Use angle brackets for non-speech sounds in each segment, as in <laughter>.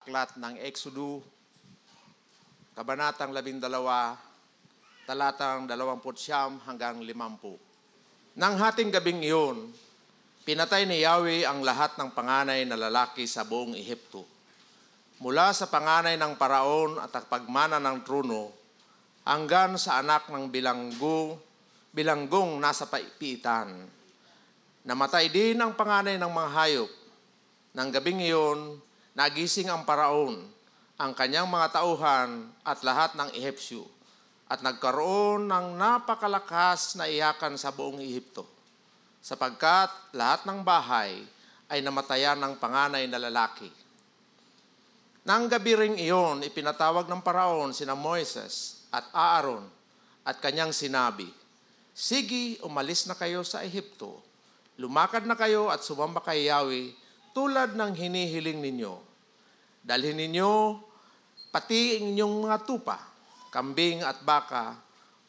Aklat ng Exodo, Kabanatang 12, talatang 20 hanggang 50. Nang hating gabing iyon, pinatay ni Yahweh ang lahat ng panganay na lalaki sa buong Ehipto. Mula sa panganay ng paraon at pagmana ng trono, hanggang sa anak ng bilanggo, bilanggong nasa piitan. Namatay din ang panganay ng mga hayop. Nang gabing iyon, nagising ang paraon, ang kanyang mga tauhan at lahat ng Ehipsyo, at nagkaroon ng napakalakas na iyakan sa buong Ehipto, sapagkat lahat ng bahay ay namatayan ng panganay na lalaki. Nang gabi ring iyon, ipinatawag ng paraon sina Moises at Aaron at kanyang sinabi, Sige, umalis na kayo sa Ehipto. Lumakad na kayo at sumamba kay Yahweh tulad ng hinihiling ninyo. Dalhin ninyo pati inyong mga tupa, kambing at baka.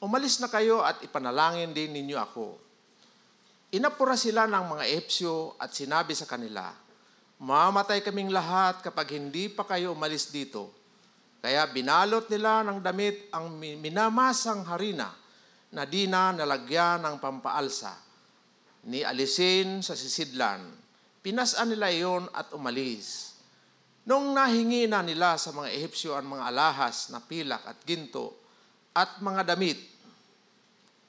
Umalis na kayo at ipanalangin din ninyo ako. Inapura sila ng mga Epsyo at sinabi sa kanila, Mamatay kaming lahat kapag hindi pa kayo umalis dito. Kaya binalot nila ng damit ang minamasang harina na di na nalagyan ng pampaalsa. Ni alisin sa sisidlan. Pinasaan nila iyon at umalis. Nung nahingi na nila sa mga Ehipsyo ang mga alahas na pilak at ginto at mga damit,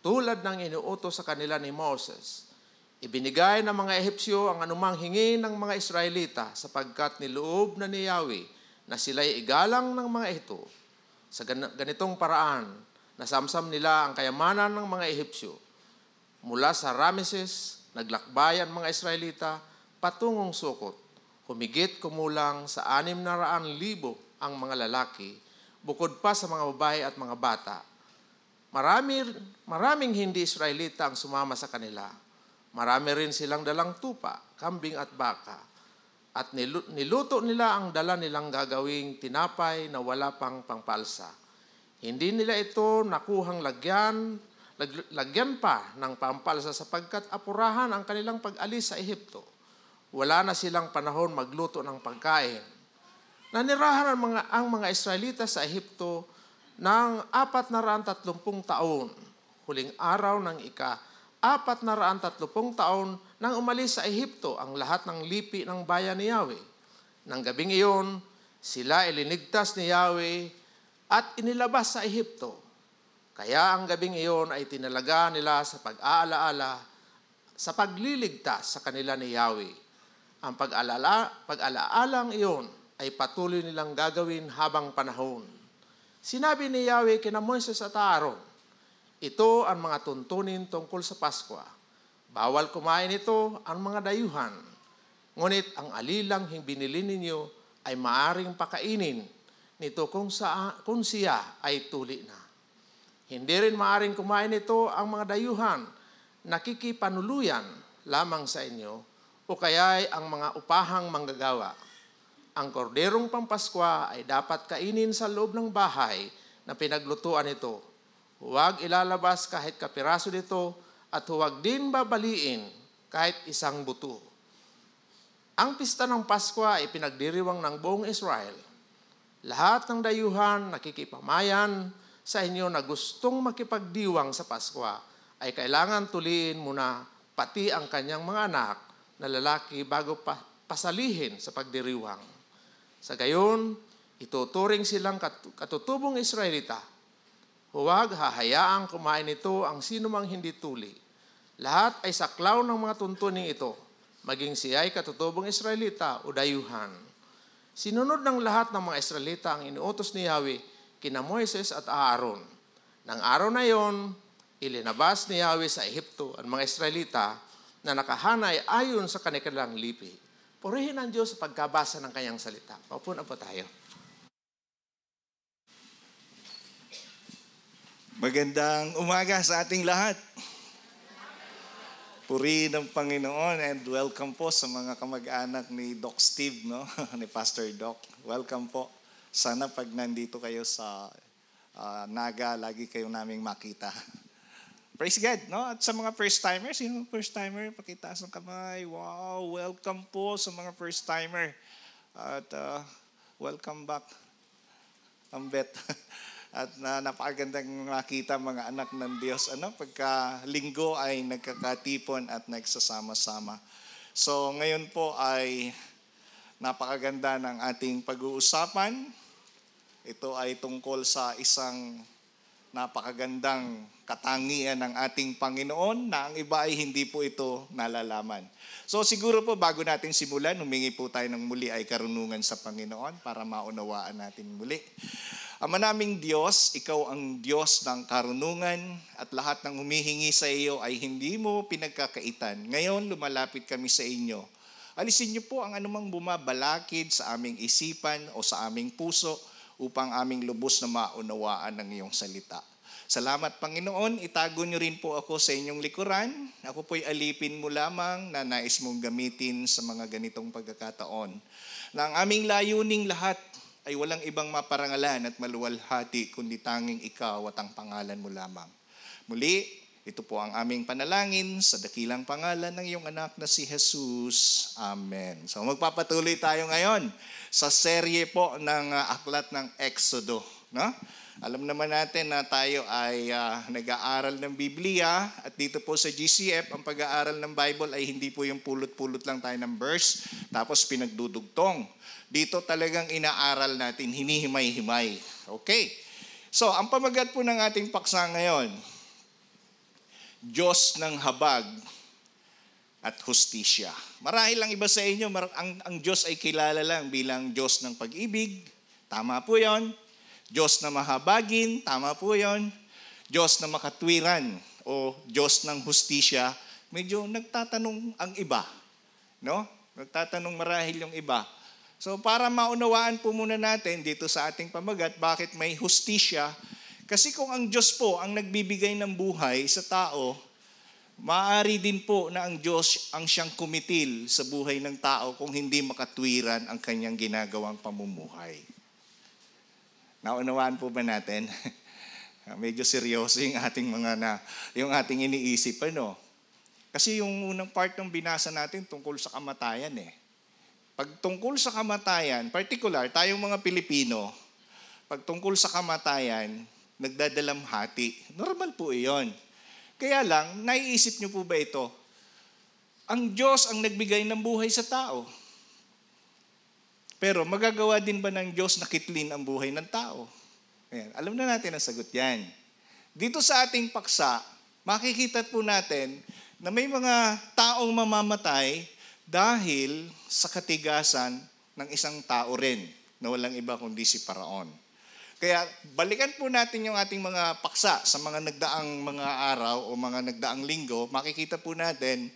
tulad ng inuutos sa kanila ni Moses, ibinigay ng mga Ehipsyo ang anumang hingi ng mga Israelita sapagkat niloob na ni Yahweh na sila'y igalang ng mga ito. Sa ganitong paraan, nasamsam nila ang kayamanan ng mga Ehipsyo. Mula sa Rameses, naglakbayan mga Israelita patungong Sukot. Humigit kumulang sa anim na raan libo ang mga lalaki, bukod pa sa mga babae at mga bata. Marami, maraming hindi Israelita ang sumama sa kanila. Marami rin silang dalang tupa, kambing at baka. At niluto nila ang dala nilang gagawing tinapay na wala pang pangpalsa. Hindi nila ito nakuhang lagyan, lagyan pa ng pampalsa sapagkat apurahan ang kanilang pag-alis sa Ehipto wala na silang panahon magluto ng pagkain. Nanirahan ang mga, ang mga Israelita sa Ehipto ng apat na raan tatlumpung taon. Huling araw ng ika, apat na raan tatlumpung taon nang umalis sa Ehipto ang lahat ng lipi ng bayan ni Yahweh. Nang gabing iyon, sila ilinigtas ni Yahweh at inilabas sa Ehipto. Kaya ang gabing iyon ay tinalaga nila sa pag-aalaala sa pagliligtas sa kanila ni Yahweh. Ang pag-alala, pag-alaalang iyon ay patuloy nilang gagawin habang panahon. Sinabi ni Yahweh kina Moises at Aaron, ito ang mga tuntunin tungkol sa Pasko. Bawal kumain ito ang mga dayuhan. Ngunit ang alilang binili ninyo ay maaring pakainin nito kung, sa, kung siya ay tuli na. Hindi rin maaring kumain ito ang mga dayuhan nakikipanuluyan lamang sa inyo o kaya ang mga upahang manggagawa. Ang korderong pampaskwa ay dapat kainin sa loob ng bahay na pinaglutuan ito. Huwag ilalabas kahit kapiraso nito at huwag din babaliin kahit isang buto. Ang pista ng Pasko ay pinagdiriwang ng buong Israel. Lahat ng dayuhan nakikipamayan sa inyo na gustong makipagdiwang sa Pasko ay kailangan tuliin muna pati ang kanyang mga anak na lalaki bago pa, pasalihin sa pagdiriwang. Sa gayon, ituturing silang katutubong Israelita. Huwag hahayaang kumain ito ang sino mang hindi tuli. Lahat ay saklaw ng mga tuntuning ito, maging siya ay katutubong Israelita o dayuhan. Sinunod ng lahat ng mga Israelita ang inuutos ni Yahweh kina Moises at Aaron. Nang araw na iyon, ilinabas ni Yahweh sa Ehipto ang mga Israelita na nakahanay ayon sa kanilang lipi. Purihin ang Diyos sa pagkabasa ng kanyang salita. Paupo na po tayo. Magandang umaga sa ating lahat. Purihin ng Panginoon and welcome po sa mga kamag-anak ni Doc Steve, no? <laughs> ni Pastor Doc. Welcome po. Sana pag nandito kayo sa uh, Naga, lagi kayo naming makita. Praise God, no? At sa mga first-timers, yung first-timer, pakitaas ng kamay. Wow, welcome po sa mga first-timer. At uh, welcome back. Ambet. <laughs> At na napakagandang makita mga anak ng Diyos. Ano, pagka linggo ay nagkakatipon at nagsasama-sama. So ngayon po ay napakaganda ng ating pag-uusapan. Ito ay tungkol sa isang napakagandang katangian ng ating Panginoon na ang iba ay hindi po ito nalalaman. So siguro po bago natin simulan, humingi po tayo ng muli ay karunungan sa Panginoon para maunawaan natin muli. Ama naming Diyos, ikaw ang Diyos ng karunungan at lahat ng humihingi sa iyo ay hindi mo pinagkakaitan. Ngayon, lumalapit kami sa inyo. Alisin niyo po ang anumang bumabalakid sa aming isipan o sa aming puso upang aming lubos na maunawaan ng iyong salita. Salamat Panginoon, itago niyo rin po ako sa inyong likuran. Ako po'y alipin mo lamang na nais mong gamitin sa mga ganitong pagkakataon. Na ang aming layuning lahat ay walang ibang maparangalan at maluwalhati kundi tanging ikaw at ang pangalan mo lamang. Muli, ito po ang aming panalangin sa dakilang pangalan ng iyong anak na si Jesus. Amen. So magpapatuloy tayo ngayon sa serye po ng uh, aklat ng Exodo. No? Alam naman natin na tayo ay uh, nag-aaral ng Biblia at dito po sa GCF, ang pag-aaral ng Bible ay hindi po yung pulot-pulot lang tayo ng verse tapos pinagdudugtong. Dito talagang inaaral natin, hinihimay-himay. Okay. So, ang pamagat po ng ating paksa ngayon, Diyos ng habag at hustisya. Marahil lang iba sa inyo, ang, ang Diyos ay kilala lang bilang Diyos ng pag-ibig. Tama po yon. Diyos na mahabagin. Tama po yon. Diyos na makatwiran o Diyos ng hustisya. Medyo nagtatanong ang iba. No? Nagtatanong marahil yung iba. So para maunawaan po muna natin dito sa ating pamagat bakit may hustisya. Kasi kung ang Diyos po ang nagbibigay ng buhay sa tao, maaari din po na ang Diyos ang siyang kumitil sa buhay ng tao kung hindi makatwiran ang kanyang ginagawang pamumuhay. Naunawaan po ba natin? <laughs> Medyo seryoso yung ating mga na, yung ating iniisip ano. Kasi yung unang part ng binasa natin tungkol sa kamatayan eh. Pag tungkol sa kamatayan, particular, tayong mga Pilipino, pag tungkol sa kamatayan, nagdadalamhati. Normal po iyon. Kaya lang, naiisip niyo po ba ito? Ang Diyos ang nagbigay ng buhay sa tao. Pero magagawa din ba ng Diyos na kitlin ang buhay ng tao? Ayan, alam na natin ang sagot yan. Dito sa ating paksa, makikita po natin na may mga taong mamamatay dahil sa katigasan ng isang tao rin na walang iba kundi si Paraon. Kaya balikan po natin yung ating mga paksa sa mga nagdaang mga araw o mga nagdaang linggo, makikita po natin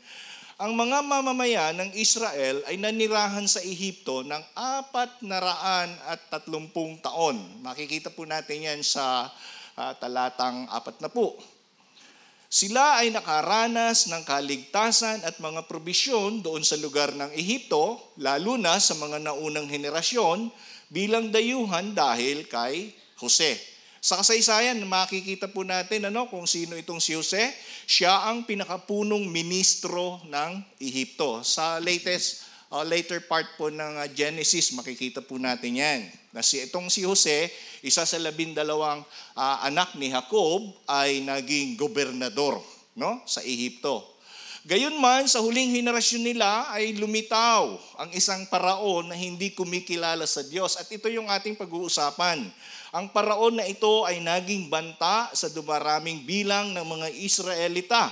ang mga mamamayan ng Israel ay nanirahan sa Ehipto ng apat na raan at tatlumpung taon. Makikita po natin yan sa uh, talatang apat na po. Sila ay nakaranas ng kaligtasan at mga probisyon doon sa lugar ng Ehipto, lalo na sa mga naunang henerasyon, bilang dayuhan dahil kay Jose. Sa kasaysayan, makikita po natin ano, kung sino itong si Jose. Siya ang pinakapunong ministro ng Ehipto. Sa latest, uh, later part po ng uh, Genesis, makikita po natin yan. Na si, itong si Jose, isa sa labindalawang uh, anak ni Jacob, ay naging gobernador no, sa Ehipto. Gayunman, sa huling henerasyon nila ay lumitaw ang isang paraon na hindi kumikilala sa Diyos. At ito yung ating pag-uusapan. Ang paraon na ito ay naging banta sa dumaraming bilang ng mga Israelita.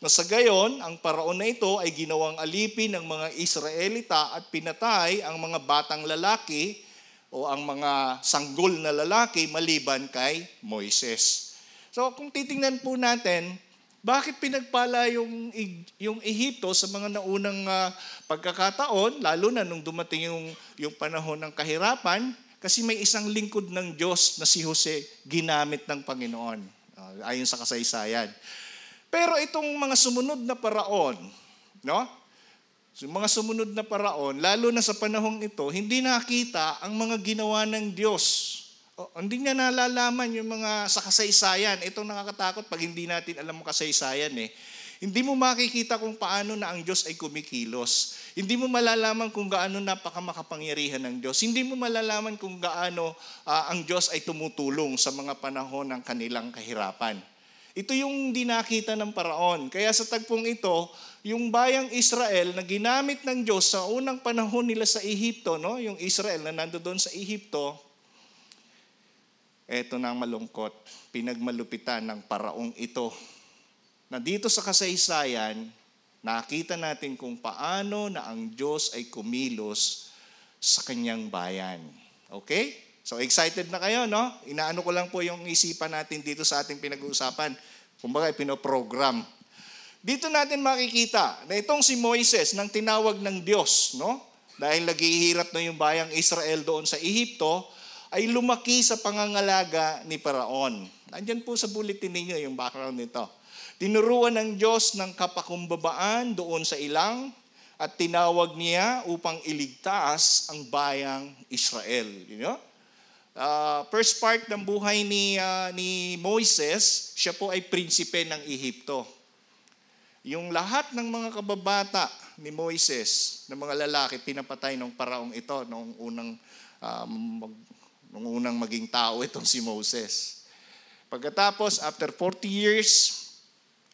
Na sa gayon, ang paraon na ito ay ginawang alipin ng mga Israelita at pinatay ang mga batang lalaki o ang mga sanggol na lalaki maliban kay Moises. So kung titingnan po natin, bakit pinagpala yung, yung Ehipto sa mga naunang uh, pagkakataon, lalo na nung dumating yung, yung panahon ng kahirapan, kasi may isang lingkod ng Diyos na si Jose ginamit ng Panginoon. Uh, ayon sa kasaysayan. Pero itong mga sumunod na paraon, no? So, mga sumunod na paraon, lalo na sa panahong ito, hindi nakita ang mga ginawa ng Diyos. O, hindi niya nalalaman yung mga sa kasaysayan. Itong nakakatakot pag hindi natin alam ang kasaysayan eh. Hindi mo makikita kung paano na ang Diyos ay kumikilos. hindi mo malalaman kung gaano napakamakapangyarihan ng Diyos. Hindi mo malalaman kung gaano ah, ang Diyos ay tumutulong sa mga panahon ng kanilang kahirapan. Ito yung hindi nakita ng paraon. Kaya sa tagpong ito, yung bayang Israel na ginamit ng Diyos sa unang panahon nila sa Ehipto, no? yung Israel na nandoon sa Ehipto, eto na ang malungkot, pinagmalupitan ng paraong ito. Na dito sa kasaysayan, nakita natin kung paano na ang Diyos ay kumilos sa kanyang bayan. Okay? So excited na kayo, no? Inaano ko lang po yung isipan natin dito sa ating pinag-uusapan. Kumbaga, pinoprogram. Dito natin makikita na itong si Moises nang tinawag ng Diyos, no? Dahil naghihirap na yung bayang Israel doon sa Ehipto, ay lumaki sa pangangalaga ni Paraon. Nandyan po sa bulletin ninyo yung background nito. Tinuruan ng Diyos ng kapakumbabaan doon sa ilang at tinawag niya upang iligtas ang bayang Israel. You know? Uh, first part ng buhay ni, uh, ni Moises, siya po ay prinsipe ng Ehipto. Yung lahat ng mga kababata ni Moises, ng mga lalaki, pinapatay ng paraong ito noong unang, um, nung unang maging tao itong si Moses. Pagkatapos, after 40 years,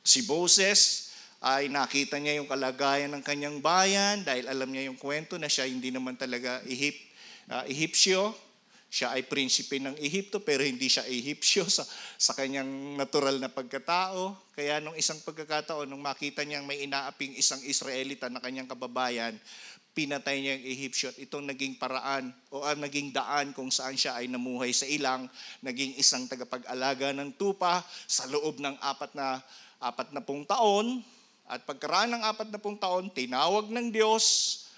si Moses ay nakita niya yung kalagayan ng kanyang bayan dahil alam niya yung kwento na siya hindi naman talaga Ehip, uh, Ehipsyo. Siya ay prinsipe ng Ehipto pero hindi siya Ehipsyo <laughs> sa, sa kanyang natural na pagkatao. Kaya nung isang pagkakataon, nung makita niyang may inaaping isang Israelita na kanyang kababayan, pinatay niya yung at itong naging paraan o ang naging daan kung saan siya ay namuhay sa ilang, naging isang tagapag-alaga ng tupa sa loob ng apat na apat na pung taon at pagkaraan ng apat na pung taon, tinawag ng Diyos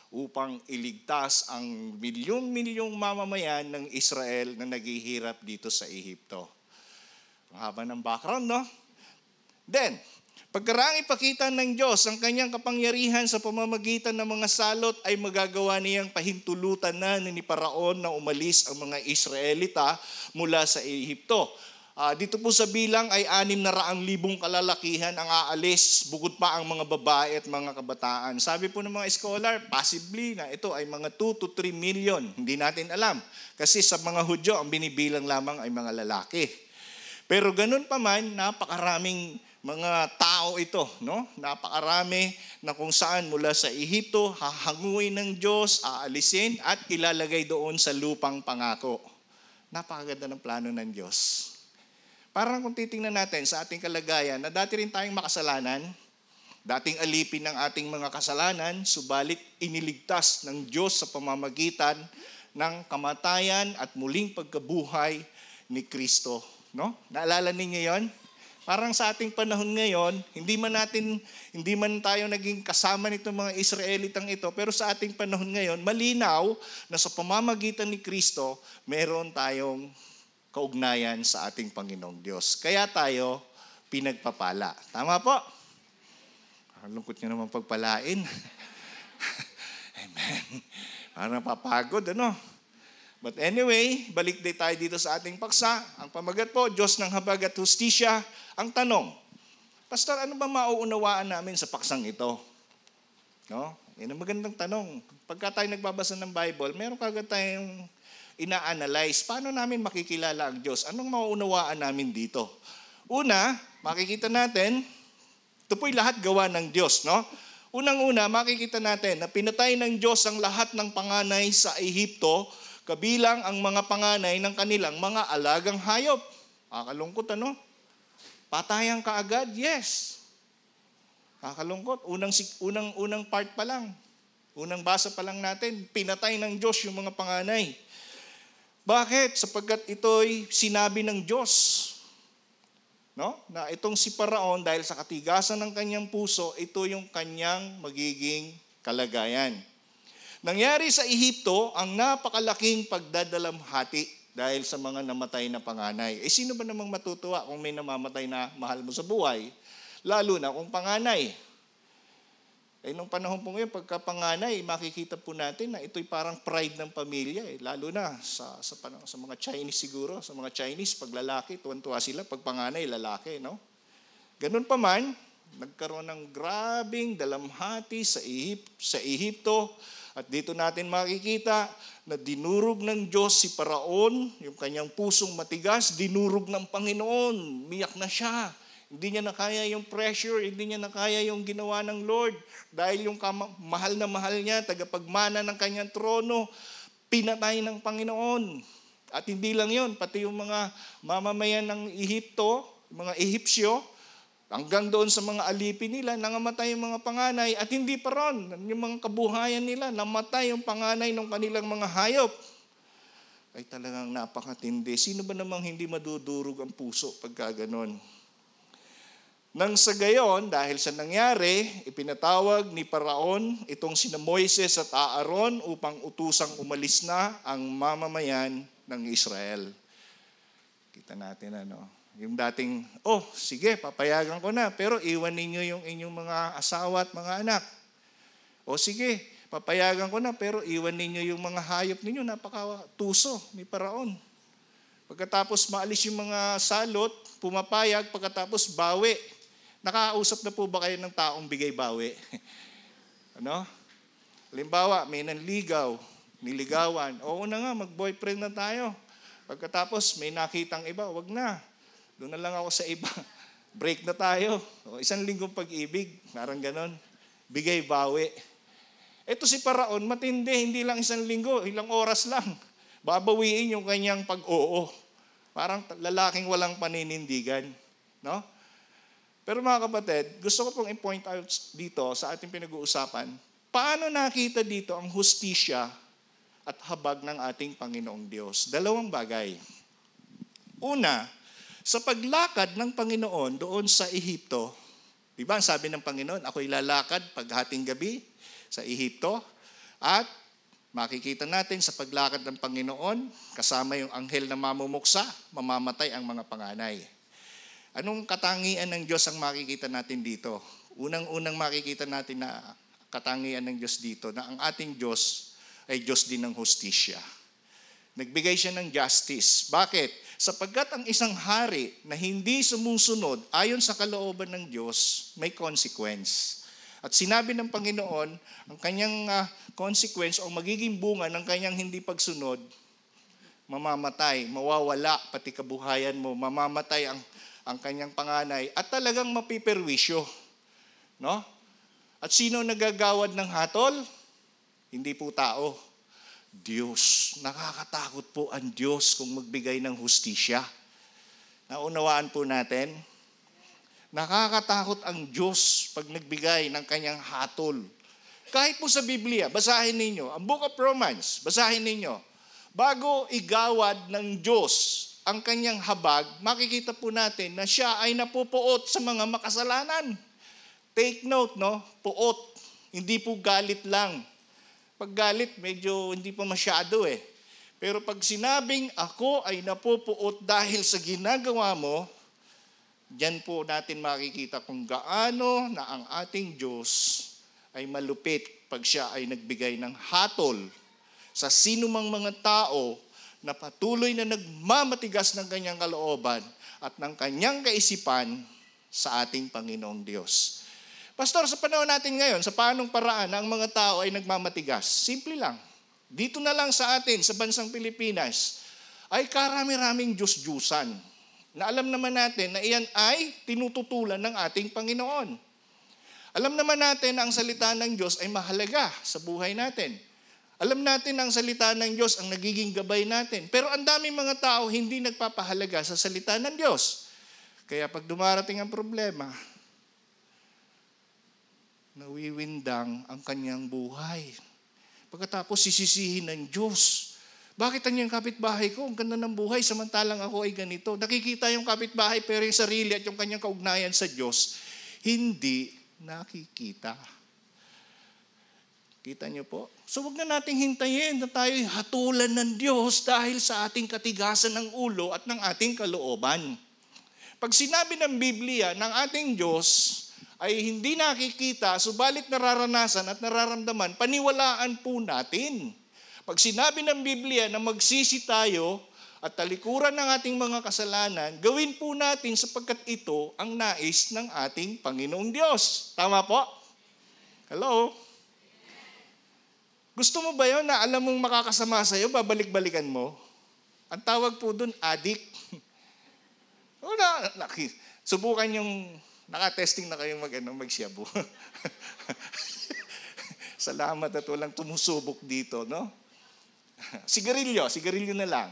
upang iligtas ang milyong-milyong mamamayan ng Israel na naghihirap dito sa Ehipto. Ang haba ng background, no? Then, Pagkaraang ipakita ng Diyos ang kanyang kapangyarihan sa pamamagitan ng mga salot ay magagawa niyang pahintulutan na ni Paraon na umalis ang mga Israelita mula sa Ehipto. Uh, dito po sa bilang ay anim na raang libong kalalakihan ang aalis, bukod pa ang mga babae at mga kabataan. Sabi po ng mga scholar, possibly na ito ay mga 2 to 3 million. Hindi natin alam. Kasi sa mga Hudyo, ang binibilang lamang ay mga lalaki. Pero ganun pa man, napakaraming mga tao ito, no? Napakarami na kung saan mula sa Ehipto, hahanguin ng Diyos, aalisin at ilalagay doon sa lupang pangako. Napakaganda ng plano ng Diyos. Parang kung titingnan natin sa ating kalagayan, na dati rin tayong makasalanan, dating alipin ng ating mga kasalanan, subalit iniligtas ng Diyos sa pamamagitan ng kamatayan at muling pagkabuhay ni Kristo. No? Naalala ninyo yon? Parang sa ating panahon ngayon, hindi man natin, hindi man tayo naging kasama nitong mga Israelitang ito, pero sa ating panahon ngayon, malinaw na sa pamamagitan ni Kristo, meron tayong kaugnayan sa ating Panginoong Diyos. Kaya tayo pinagpapala. Tama po? Ang lungkot nyo naman pagpalain. <laughs> Amen. Parang papagod, ano? But anyway, balik din tayo dito sa ating paksa. Ang pamagat po, Diyos ng habag at hustisya. Ang tanong, Pastor, ano ba mauunawaan namin sa paksang ito? No? Yan ang magandang tanong. Pagka tayo nagbabasa ng Bible, meron kagad tayong ina-analyze. Paano namin makikilala ang Diyos? Anong mauunawaan namin dito? Una, makikita natin, ito po'y lahat gawa ng Diyos, no? Unang-una, makikita natin na pinatay ng Diyos ang lahat ng panganay sa Ehipto kabilang ang mga panganay ng kanilang mga alagang hayop. Kakalungkot ano? Patayan ka agad? Yes. Kakalungkot. Unang, unang, unang part pa lang. Unang basa pa lang natin, pinatay ng Diyos yung mga panganay. Bakit? Sapagkat ito'y sinabi ng Diyos. No? Na itong si Paraon, dahil sa katigasan ng kanyang puso, ito yung kanyang magiging kalagayan. Nangyari sa Ehipto ang napakalaking pagdadalamhati dahil sa mga namatay na panganay. Eh sino ba namang matutuwa kung may namamatay na mahal mo sa buhay? Lalo na kung panganay. Eh nung panahon po ngayon, pagka panganay, makikita po natin na ito'y parang pride ng pamilya. Eh. Lalo na sa, sa, sa mga Chinese siguro, sa mga Chinese, pag lalaki, tuwan-tuwa sila. Pag panganay, lalaki, no? Ganun pa man, nagkaroon ng grabing dalamhati sa, Ehip, sa Ehipto. At dito natin makikita na dinurog ng Diyos si Paraon, yung kanyang pusong matigas, dinurog ng Panginoon. Miyak na siya. Hindi niya nakaya yung pressure, hindi niya nakaya yung ginawa ng Lord. Dahil yung kama- mahal na mahal niya, tagapagmana ng kanyang trono, pinatay ng Panginoon. At hindi lang yon, pati yung mga mamamayan ng Ehipto, mga Ehipsyo, hanggang doon sa mga alipin nila, nangamatay yung mga panganay at hindi pa ron, yung mga kabuhayan nila, namatay yung panganay ng kanilang mga hayop. Ay talagang napakatindi. Sino ba namang hindi madudurog ang puso pagka ganon? Nang sa gayon, dahil sa nangyari, ipinatawag ni Paraon itong sina Moises at Aaron upang utusang umalis na ang mamamayan ng Israel. Kita natin ano, yung dating, oh, sige, papayagan ko na, pero iwan ninyo yung inyong mga asawa at mga anak. O sige, papayagan ko na, pero iwan ninyo yung mga hayop ninyo, napakatuso ni Paraon. Pagkatapos maalis yung mga salot, pumapayag, pagkatapos bawi. Nakakausap na po ba kayo ng taong bigay bawi? <laughs> ano? Halimbawa, may nanligaw, niligawan. Oo na nga, mag-boyfriend na tayo. Pagkatapos, may nakitang iba, wag na. Doon na lang ako sa iba. <laughs> Break na tayo. O, isang linggong pag-ibig, parang ganon. Bigay bawi. Ito si Paraon, matindi, hindi lang isang linggo, ilang oras lang. Babawiin yung kanyang pag-oo. Parang lalaking walang paninindigan. No? Pero mga kapatid, gusto ko pong i-point out dito sa ating pinag-uusapan, paano nakita dito ang hustisya at habag ng ating Panginoong Diyos? Dalawang bagay. Una, sa paglakad ng Panginoon doon sa Ehipto, di ba ang sabi ng Panginoon, ako'y lalakad paghating gabi sa Ehipto at makikita natin sa paglakad ng Panginoon, kasama yung anghel na mamumuksa, mamamatay ang mga panganay. Anong katangian ng Diyos ang makikita natin dito? Unang-unang makikita natin na katangian ng Diyos dito na ang ating Diyos ay Diyos din ng hustisya. Nagbigay siya ng justice. Bakit? Sapagkat ang isang hari na hindi sumusunod ayon sa kalooban ng Diyos, may consequence. At sinabi ng Panginoon, ang kanyang uh, consequence o magiging bunga ng kanyang hindi pagsunod, mamamatay, mawawala pati kabuhayan mo, mamamatay ang ang kanyang panganay at talagang mapiperwisyo. No? At sino nagagawad ng hatol? Hindi po tao. Diyos. Nakakatakot po ang Diyos kung magbigay ng hustisya. Naunawaan po natin. Nakakatakot ang Diyos pag nagbigay ng kanyang hatol. Kahit po sa Biblia, basahin ninyo. Ang Book of Romans, basahin ninyo. Bago igawad ng Diyos ang kanyang habag, makikita po natin na siya ay napupuot sa mga makasalanan. Take note, no? Puot. Hindi po galit lang. Pag galit, medyo hindi pa masyado eh. Pero pag sinabing ako ay napupuot dahil sa ginagawa mo, diyan po natin makikita kung gaano na ang ating Diyos ay malupit pag siya ay nagbigay ng hatol sa sinumang mga tao na patuloy na nagmamatigas ng kanyang kalooban at ng kanyang kaisipan sa ating Panginoong Diyos. Pastor, sa panahon natin ngayon, sa paanong paraan ang mga tao ay nagmamatigas? Simple lang. Dito na lang sa atin, sa bansang Pilipinas, ay karami-raming Diyos-Diyusan. Na alam naman natin na iyan ay tinututulan ng ating Panginoon. Alam naman natin na ang salita ng Diyos ay mahalaga sa buhay natin. Alam natin na ang salita ng Diyos ang nagiging gabay natin. Pero ang daming mga tao hindi nagpapahalaga sa salita ng Diyos. Kaya pag dumarating ang problema, nawiwindang ang kanyang buhay. Pagkatapos sisisihin ng Diyos. Bakit ang yung kapitbahay ko, ang ganda ng buhay, samantalang ako ay ganito. Nakikita yung kapitbahay pero yung sarili at yung kanyang kaugnayan sa Diyos, hindi nakikita. Kita niyo po? So wag na nating hintayin na tayo hatulan ng Diyos dahil sa ating katigasan ng ulo at ng ating kalooban. Pag sinabi ng Biblia ng ating Diyos ay hindi nakikita, subalit nararanasan at nararamdaman, paniwalaan po natin. Pag sinabi ng Biblia na magsisi tayo at talikuran ng ating mga kasalanan, gawin po natin sapagkat ito ang nais ng ating Panginoong Diyos. Tama po? Hello? Gusto mo ba yun na alam mong makakasama sa'yo, babalik-balikan mo? Ang tawag po doon, addict. <laughs> Wala. Subukan yung, nakatesting na kayong mag, ano, magsyabu. <laughs> Salamat at walang tumusubok dito, no? sigarilyo, sigarilyo na lang.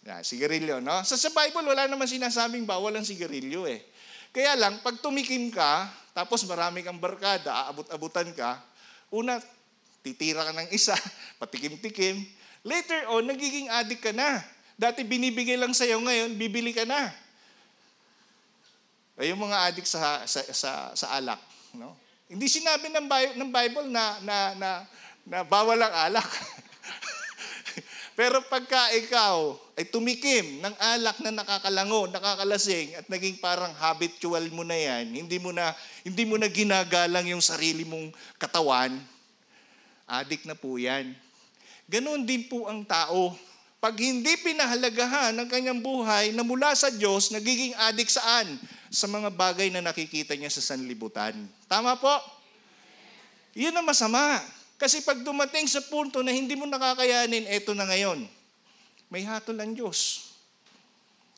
Yeah, sigarilyo, no? Sa, sa Bible, wala naman sinasabing bawal ang sigarilyo eh. Kaya lang, pag tumikim ka, tapos marami kang barkada, aabot-abutan ka, una, titira ka ng isa, <laughs> patikim-tikim. Later on, nagiging addict ka na. Dati binibigay lang sa'yo ngayon, bibili ka na. Ay, yung mga addict sa, sa, sa, sa alak. No? Hindi sinabi ng, ng Bible na, na, na, na bawal ang alak. <laughs> Pero pagka ikaw ay tumikim ng alak na nakakalango, nakakalasing at naging parang habitual mo na yan, hindi mo na hindi mo na ginagalang yung sarili mong katawan, adik na po yan. Ganon din po ang tao. Pag hindi pinahalagahan ang kanyang buhay na mula sa Diyos, nagiging adik saan? Sa mga bagay na nakikita niya sa sanlibutan. Tama po? Yun ang masama. Kasi pag dumating sa punto na hindi mo nakakayanin, eto na ngayon. May hatol ang Diyos.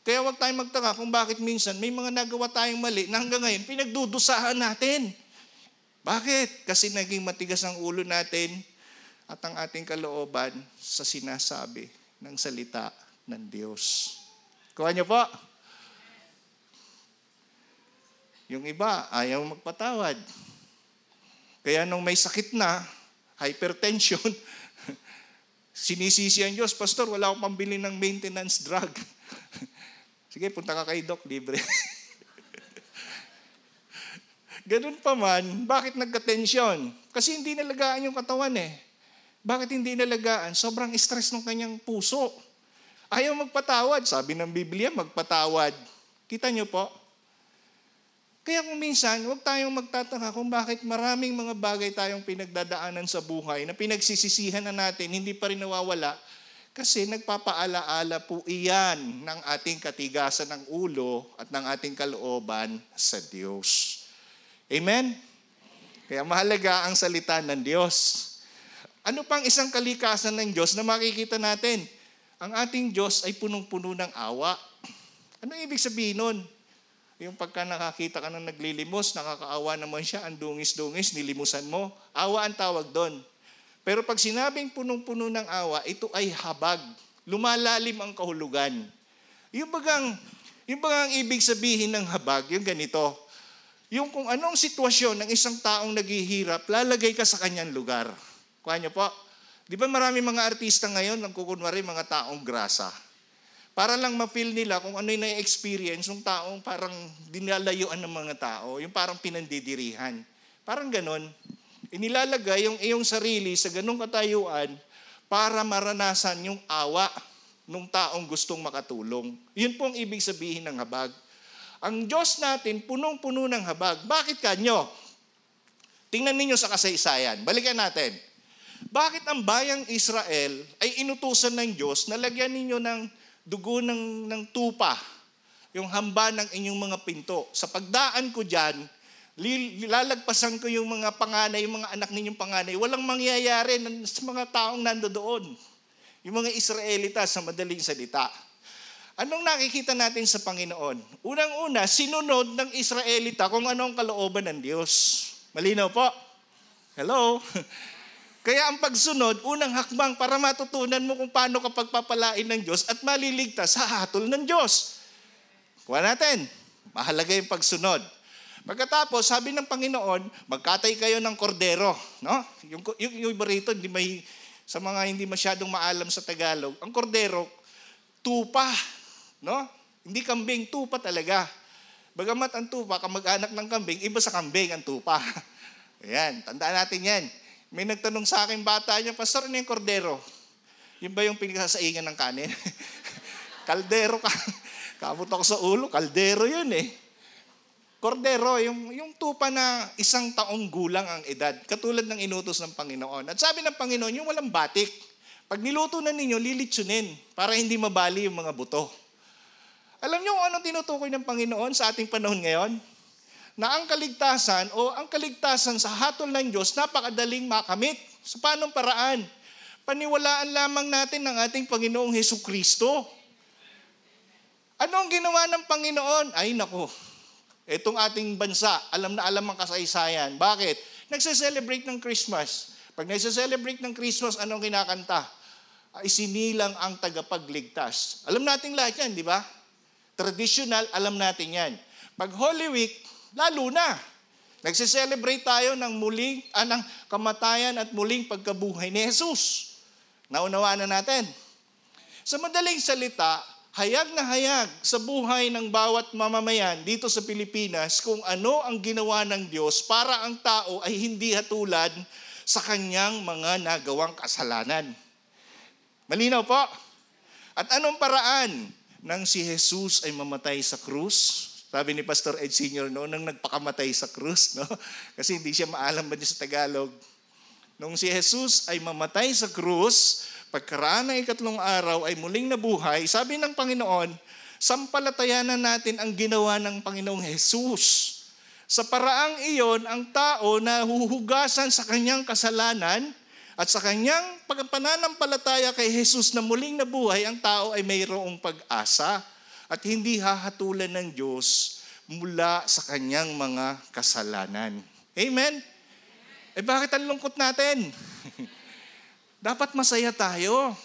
Kaya huwag tayong magtaka kung bakit minsan may mga nagawa tayong mali na hanggang ngayon pinagdudusahan natin. Bakit? Kasi naging matigas ang ulo natin at ang ating kalooban sa sinasabi ng salita ng Diyos. Kuha niyo po. Yung iba, ayaw magpatawad. Kaya nung may sakit na, hypertension, <laughs> sinisisi ang Diyos, Pastor, wala akong pambili ng maintenance drug. <laughs> Sige, punta ka kay Doc, libre. <laughs> Ganun pa man, bakit nagka-tension? Kasi hindi nalagaan yung katawan eh. Bakit hindi nalagaan? Sobrang stress ng kanyang puso. Ayaw magpatawad. Sabi ng Biblia, magpatawad. Kita niyo po? Kaya kung minsan, huwag tayong magtataka kung bakit maraming mga bagay tayong pinagdadaanan sa buhay na pinagsisisihan na natin, hindi pa rin nawawala. Kasi nagpapaalaala po iyan ng ating katigasan ng ulo at ng ating kalooban sa Diyos. Amen? Kaya mahalaga ang salita ng Diyos. Ano pang isang kalikasan ng Diyos na makikita natin? Ang ating Diyos ay punong-puno ng awa. Ano ibig sabihin nun? Yung pagka nakakita ka ng naglilimos, nakakaawa naman siya, ang dungis-dungis, nilimusan mo. Awa ang tawag doon. Pero pag sinabing punong-puno ng awa, ito ay habag. Lumalalim ang kahulugan. Yung bagang, yung bagang ibig sabihin ng habag, yung ganito. Yung kung anong sitwasyon ng isang taong naghihirap, lalagay ka sa kanyang lugar. Kuha niyo po. Di ba marami mga artista ngayon, nagkukunwari mga taong grasa. Para lang ma-feel nila kung ano yung na-experience ng taong parang dinalayuan ng mga tao, yung parang pinandidirihan. Parang ganon. Inilalagay yung iyong sarili sa ganong katayuan para maranasan yung awa ng taong gustong makatulong. Yun po ang ibig sabihin ng habag. Ang Diyos natin, punong-puno ng habag. Bakit kanyo? Tingnan ninyo sa kasaysayan. Balikan natin. Bakit ang bayang Israel ay inutusan ng Diyos na lagyan ninyo ng dugo ng, ng tupa, yung hamba ng inyong mga pinto. Sa pagdaan ko dyan, lalagpasan ko yung mga panganay, yung mga anak ninyong panganay. Walang mangyayari sa mga taong nandoon. Yung mga Israelita sa madaling salita. Anong nakikita natin sa Panginoon? Unang-una, sinunod ng Israelita kung anong kalooban ng Diyos. Malinaw po? Hello? <laughs> Kaya ang pagsunod, unang hakbang para matutunan mo kung paano ka pagpapalain ng Diyos at maliligtas sa hatol ng Diyos. Kuha natin. Mahalaga yung pagsunod. Pagkatapos, sabi ng Panginoon, magkatay kayo ng kordero. No? Yung, yung, yung iba rito, hindi may, sa mga hindi masyadong maalam sa Tagalog, ang kordero, tupa. No? Hindi kambing, tupa talaga. Bagamat ang tupa, kamag-anak ng kambing, iba sa kambing ang tupa. <laughs> Ayan, tandaan natin yan. May nagtanong sa akin bata niya, Pastor, ano yung kordero? Yun ba yung pinagsasaingan ng kanin? <laughs> kaldero ka. <laughs> Kamot ako sa ulo, kaldero yun eh. Kordero, yung, yung tupa na isang taong gulang ang edad, katulad ng inutos ng Panginoon. At sabi ng Panginoon, yung walang batik. Pag niluto na ninyo, lilitsunin para hindi mabali yung mga buto. Alam niyo kung anong tinutukoy ng Panginoon sa ating panahon ngayon? Na ang kaligtasan o ang kaligtasan sa hatol ng Diyos napakadaling makamit. Sa paanong paraan? Paniwalaan lamang natin ng ating Panginoong Heso Kristo. Ano ang ginawa ng Panginoon? Ay nako, itong ating bansa, alam na alam ang kasaysayan. Bakit? Nagse-celebrate ng Christmas. Pag nagse-celebrate ng Christmas, anong kinakanta? Ay sinilang ang tagapagligtas. Alam natin lahat yan, di ba? Traditional, alam natin yan. Pag Holy Week, lalo na. Nagse-celebrate tayo ng muling, ah, ng kamatayan at muling pagkabuhay ni Jesus. Naunawaan na natin. Sa madaling salita, hayag na hayag sa buhay ng bawat mamamayan dito sa Pilipinas kung ano ang ginawa ng Diyos para ang tao ay hindi hatulad sa kanyang mga nagawang kasalanan. Malinaw po? At anong paraan nang si Jesus ay mamatay sa krus? Sabi ni Pastor Ed Sr. no, nang nagpakamatay sa krus, no? <laughs> Kasi hindi siya maalam ba sa Tagalog. Nung si Jesus ay mamatay sa krus, pagkaraan ng ikatlong araw ay muling nabuhay, sabi ng Panginoon, sampalatayanan natin ang ginawa ng Panginoong Jesus. Sa paraang iyon, ang tao na huhugasan sa kanyang kasalanan at sa kanyang pagpananampalataya kay Jesus na muling nabuhay, ang tao ay mayroong pag-asa at hindi hahatulan ng Diyos mula sa kanyang mga kasalanan. Amen? Eh bakit ang lungkot natin? <laughs> Dapat masaya tayo.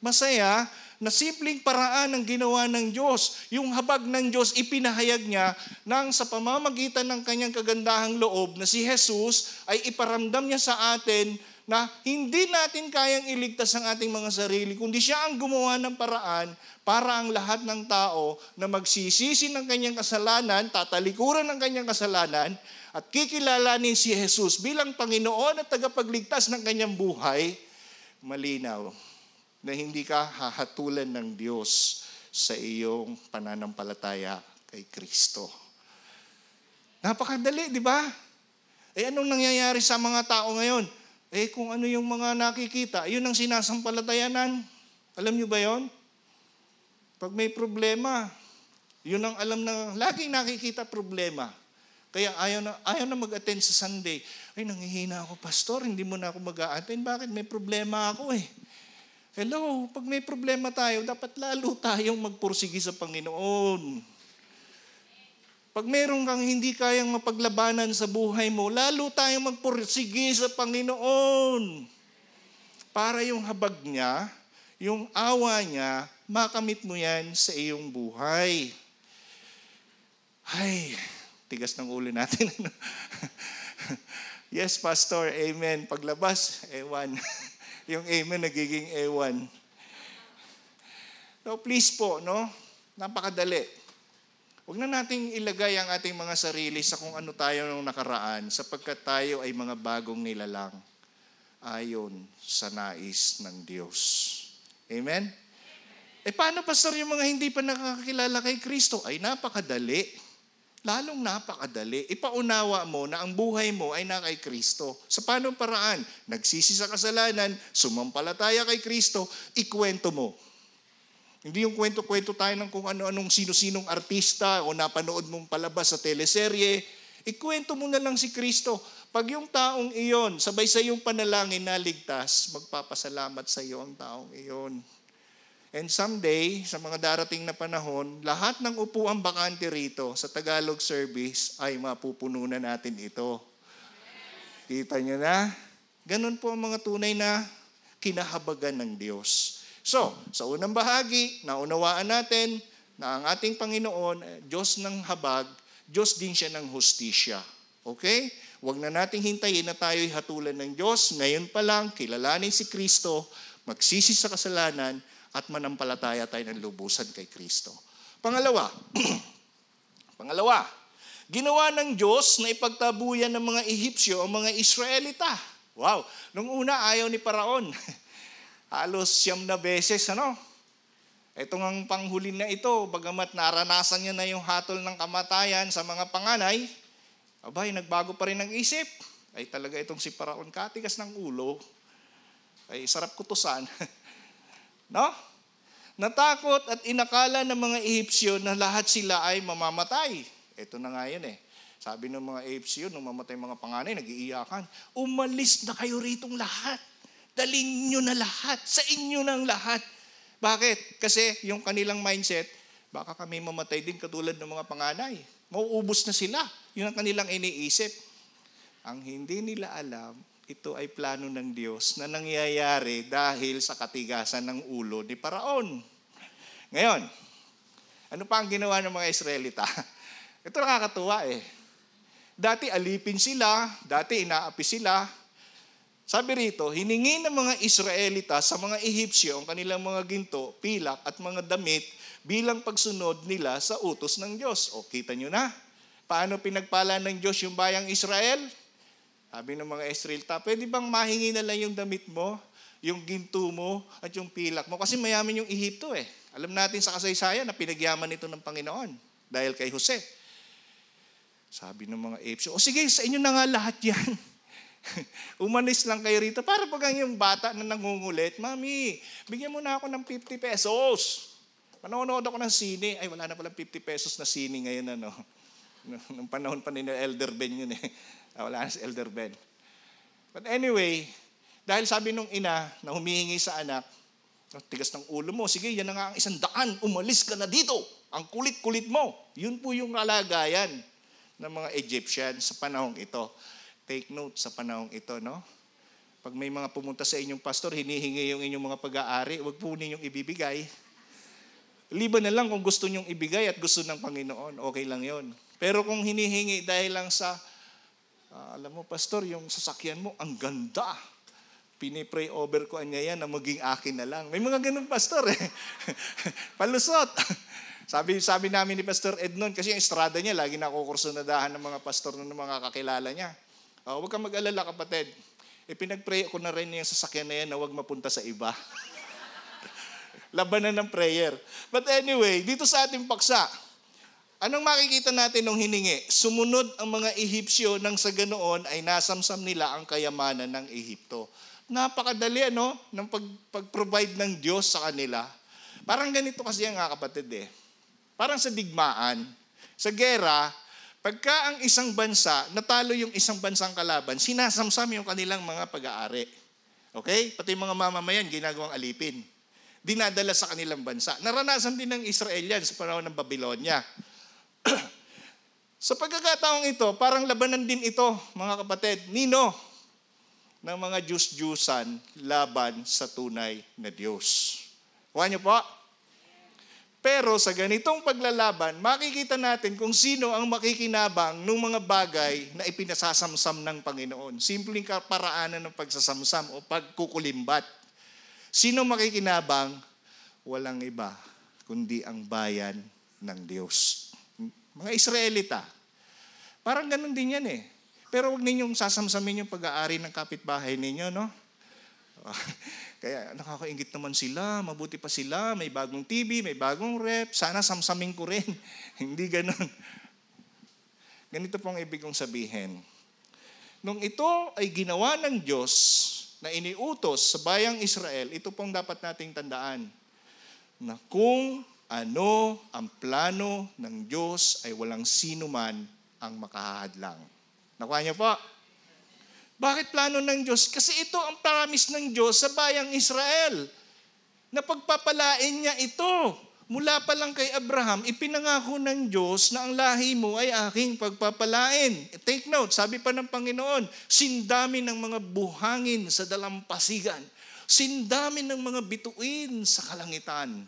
Masaya na simpleng paraan ang ginawa ng Diyos. Yung habag ng Diyos, ipinahayag niya nang sa pamamagitan ng kanyang kagandahang loob na si Jesus ay iparamdam niya sa atin na hindi natin kayang iligtas ang ating mga sarili, kundi siya ang gumawa ng paraan para ang lahat ng tao na magsisisi ng kanyang kasalanan, tatalikuran ng kanyang kasalanan, at kikilalanin si Jesus bilang Panginoon at tagapagligtas ng kanyang buhay, malinaw na hindi ka hahatulan ng Diyos sa iyong pananampalataya kay Kristo. Napakadali, di ba? Eh anong nangyayari sa mga tao ngayon? Eh kung ano yung mga nakikita, yun ang sinasampalatayanan. Alam nyo ba yon? Pag may problema, yun ang alam na, laging nakikita problema. Kaya ayaw na, ayaw na mag-attend sa Sunday. Ay, nangihina ako, pastor, hindi mo na ako mag-attend. Bakit? May problema ako eh. Hello, pag may problema tayo, dapat lalo tayong magpursigi sa Panginoon. Pag meron kang hindi kayang mapaglabanan sa buhay mo, lalo tayong magpursigi sa Panginoon. Para yung habag niya, yung awa niya, makamit mo yan sa iyong buhay. Ay, tigas ng ulo natin. <laughs> yes, Pastor, amen. Paglabas, ewan. <laughs> yung amen nagiging ewan. So please po, no? Napakadali. Huwag na nating ilagay ang ating mga sarili sa kung ano tayo nung nakaraan sapagkat tayo ay mga bagong nilalang ayon sa nais ng Diyos. Amen? Eh paano pastor yung mga hindi pa nakakakilala kay Kristo? Ay napakadali. Lalong napakadali. Ipaunawa mo na ang buhay mo ay na kay Kristo. Sa paano paraan? Nagsisi sa kasalanan, sumampalataya kay Kristo, ikwento mo. Hindi yung kwento-kwento tayo ng kung ano-anong sino-sinong artista o napanood mong palabas sa teleserye. Ikwento mo na lang si Kristo. Pag yung taong iyon, sabay sa iyong panalangin na ligtas, magpapasalamat sa iyo ang taong iyon. And someday, sa mga darating na panahon, lahat ng upuang bakante rito sa Tagalog service ay mapupuno na natin ito. Kita niyo na? Ganon po ang mga tunay na kinahabagan ng Diyos. So, sa unang bahagi, naunawaan natin na ang ating Panginoon, eh, Diyos ng habag, Diyos din siya ng hustisya. Okay? Huwag na nating hintayin na tayo'y hatulan ng Diyos. Ngayon pa lang, kilalanin si Kristo, magsisi sa kasalanan, at manampalataya tayo ng lubusan kay Kristo. Pangalawa, <clears throat> pangalawa, ginawa ng Diyos na ipagtabuyan ng mga Ehipsyo ang mga Israelita. Wow! Nung una, ayaw ni Paraon. <laughs> halos siyam na beses, ano? Ito ang panghuli na ito, bagamat naranasan niya na yung hatol ng kamatayan sa mga panganay, abay, nagbago pa rin ang isip. Ay talaga itong si Paraon, katigas ng ulo. Ay sarap kutusan. <laughs> No? Natakot at inakala ng mga Ehipsyo na lahat sila ay mamamatay. Ito na nga yun eh. Sabi ng mga Ehipsyo, nung mamatay mga panganay, nag-iiyakan, umalis na kayo ritong lahat. Daling nyo na lahat. Sa inyo ng lahat. Bakit? Kasi yung kanilang mindset, baka kami mamatay din katulad ng mga panganay. Mauubos na sila. Yun ang kanilang iniisip. Ang hindi nila alam, ito ay plano ng Diyos na nangyayari dahil sa katigasan ng ulo ni Paraon. Ngayon, ano pa ang ginawa ng mga Israelita? <laughs> Ito nakakatuwa eh. Dati alipin sila, dati inaapi sila. Sabi rito, hiningi ng mga Israelita sa mga Ehipsyo ang kanilang mga ginto, pilak at mga damit bilang pagsunod nila sa utos ng Diyos. O kita nyo na, paano pinagpala ng Diyos yung bayang Israel? Sabi ng mga Israelita, pwede bang mahingi na lang yung damit mo, yung ginto mo, at yung pilak mo? Kasi mayaman yung Ehipto eh. Alam natin sa kasaysayan na pinagyaman ito ng Panginoon dahil kay Jose. Sabi ng mga Ehipsyo, o sige, sa inyo na nga lahat yan. <laughs> Umalis lang kayo rito. Para pag yung bata na nangungulit, Mami, bigyan mo na ako ng 50 pesos. Manonood ako ng sine. Ay, wala na palang 50 pesos na sine ngayon. Ano. <laughs> Nung panahon pa ni Elder Ben yun eh. <laughs> Ah, Wala na si Elder Ben. But anyway, dahil sabi nung ina na humihingi sa anak, "Oh, tigas ng ulo mo, sige, yan na nga ang isang daan, umalis ka na dito. Ang kulit-kulit mo. Yun po yung kalagayan ng mga Egyptian sa panahong ito. Take note sa panahong ito, no? Pag may mga pumunta sa inyong pastor, hinihingi yung inyong mga pag-aari, wag po ninyong ibibigay. Liban na lang kung gusto nyong ibigay at gusto ng Panginoon, okay lang yon. Pero kung hinihingi dahil lang sa, ah, alam mo, pastor, yung sasakyan mo, ang ganda. Pinipray over ko anya yan na maging akin na lang. May mga ganun, pastor eh. <laughs> Palusot. sabi, sabi namin ni Pastor Ed noon, kasi yung estrada niya, lagi nakukursunadahan ng mga pastor ng mga kakilala niya. Uh, huwag kang mag-alala, kapatid. E pinag-pray ko na rin yung sasakyan na yan na huwag mapunta sa iba. <laughs> Labanan ng prayer. But anyway, dito sa ating paksa, anong makikita natin nung hiningi? Sumunod ang mga Ehipsyo nang sa ganoon ay nasamsam nila ang kayamanan ng Ehipto. Napakadali ano, ng pag, pag-provide ng Diyos sa kanila. Parang ganito kasi ang nga kapatid eh. Parang sa digmaan, sa gera, pagka ang isang bansa, natalo yung isang bansang kalaban, sinasamsam yung kanilang mga pag-aari. Okay? Pati yung mga mamamayan, ginagawang alipin. Dinadala sa kanilang bansa. Naranasan din ng Israel yan sa panahon ng Babylonia. <clears throat> sa pagkakataong ito, parang labanan din ito, mga kapatid. Nino, ng mga Diyos-Diyusan laban sa tunay na Diyos. Kuha niyo po? Pero sa ganitong paglalaban, makikita natin kung sino ang makikinabang ng mga bagay na ipinasasamsam ng Panginoon. Simpleng kaparaanan ng pagsasamsam o pagkukulimbat. Sino makikinabang? Walang iba, kundi ang bayan ng Diyos. Mga Israelita. Parang ganun din yan eh. Pero huwag ninyong sasamsamin yung pag-aari ng kapitbahay ninyo, no? Kaya nakakaingit naman sila, mabuti pa sila, may bagong TV, may bagong rep, sana samsamin ko rin. <laughs> Hindi ganun. Ganito pong ibig kong sabihin. Nung ito ay ginawa ng Diyos na iniutos sa bayang Israel, ito pong dapat nating tandaan na kung ano ang plano ng Diyos ay walang sino man ang makahadlang. Nakuha niyo po? Bakit plano ng Diyos? Kasi ito ang promise ng Diyos sa bayang Israel. Na pagpapalain niya ito. Mula pa lang kay Abraham, ipinangako ng Diyos na ang lahi mo ay aking pagpapalain. Take note, sabi pa ng Panginoon, sindami ng mga buhangin sa dalampasigan. Sindami ng mga bituin sa kalangitan.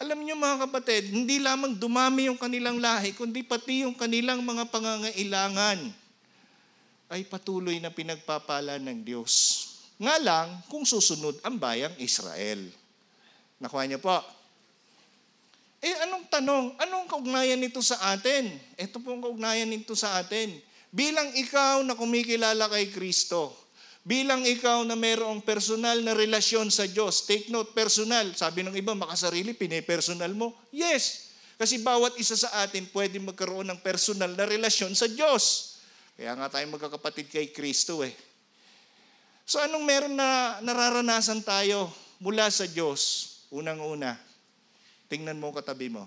Alam niyo mga kapatid, hindi lamang dumami yung kanilang lahi, kundi pati yung kanilang mga pangangailangan ay patuloy na pinagpapala ng Diyos. Nga lang kung susunod ang bayang Israel. Nakuha niyo po. Eh anong tanong? Anong kaugnayan nito sa atin? Ito pong kaugnayan nito sa atin. Bilang ikaw na kumikilala kay Kristo, bilang ikaw na mayroong personal na relasyon sa Diyos, take note, personal. Sabi ng iba, makasarili, pinipersonal mo. Yes, kasi bawat isa sa atin pwede magkaroon ng personal na relasyon sa Diyos. Kaya nga tayo magkakapatid kay Kristo eh. So anong meron na nararanasan tayo mula sa Diyos? Unang-una, tingnan mo katabi mo.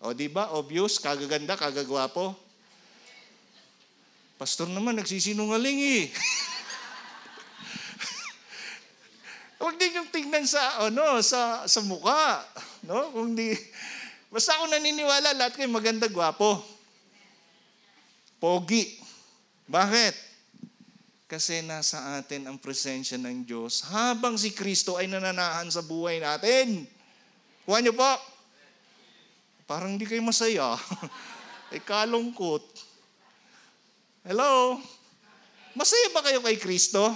O di ba, obvious, kagaganda, kagagwapo. Pastor naman, nagsisinungaling eh. <laughs> Huwag din yung tingnan sa, ano, sa, sa mukha. No? Kung di, basta ako naniniwala, lahat kayo maganda, gwapo. Pogi. Bakit? Kasi nasa atin ang presensya ng Diyos habang si Kristo ay nananahan sa buhay natin. Kuha niyo po. Parang hindi kayo masaya. <laughs> ay kalungkot. Hello? Masaya ba kayo kay Kristo?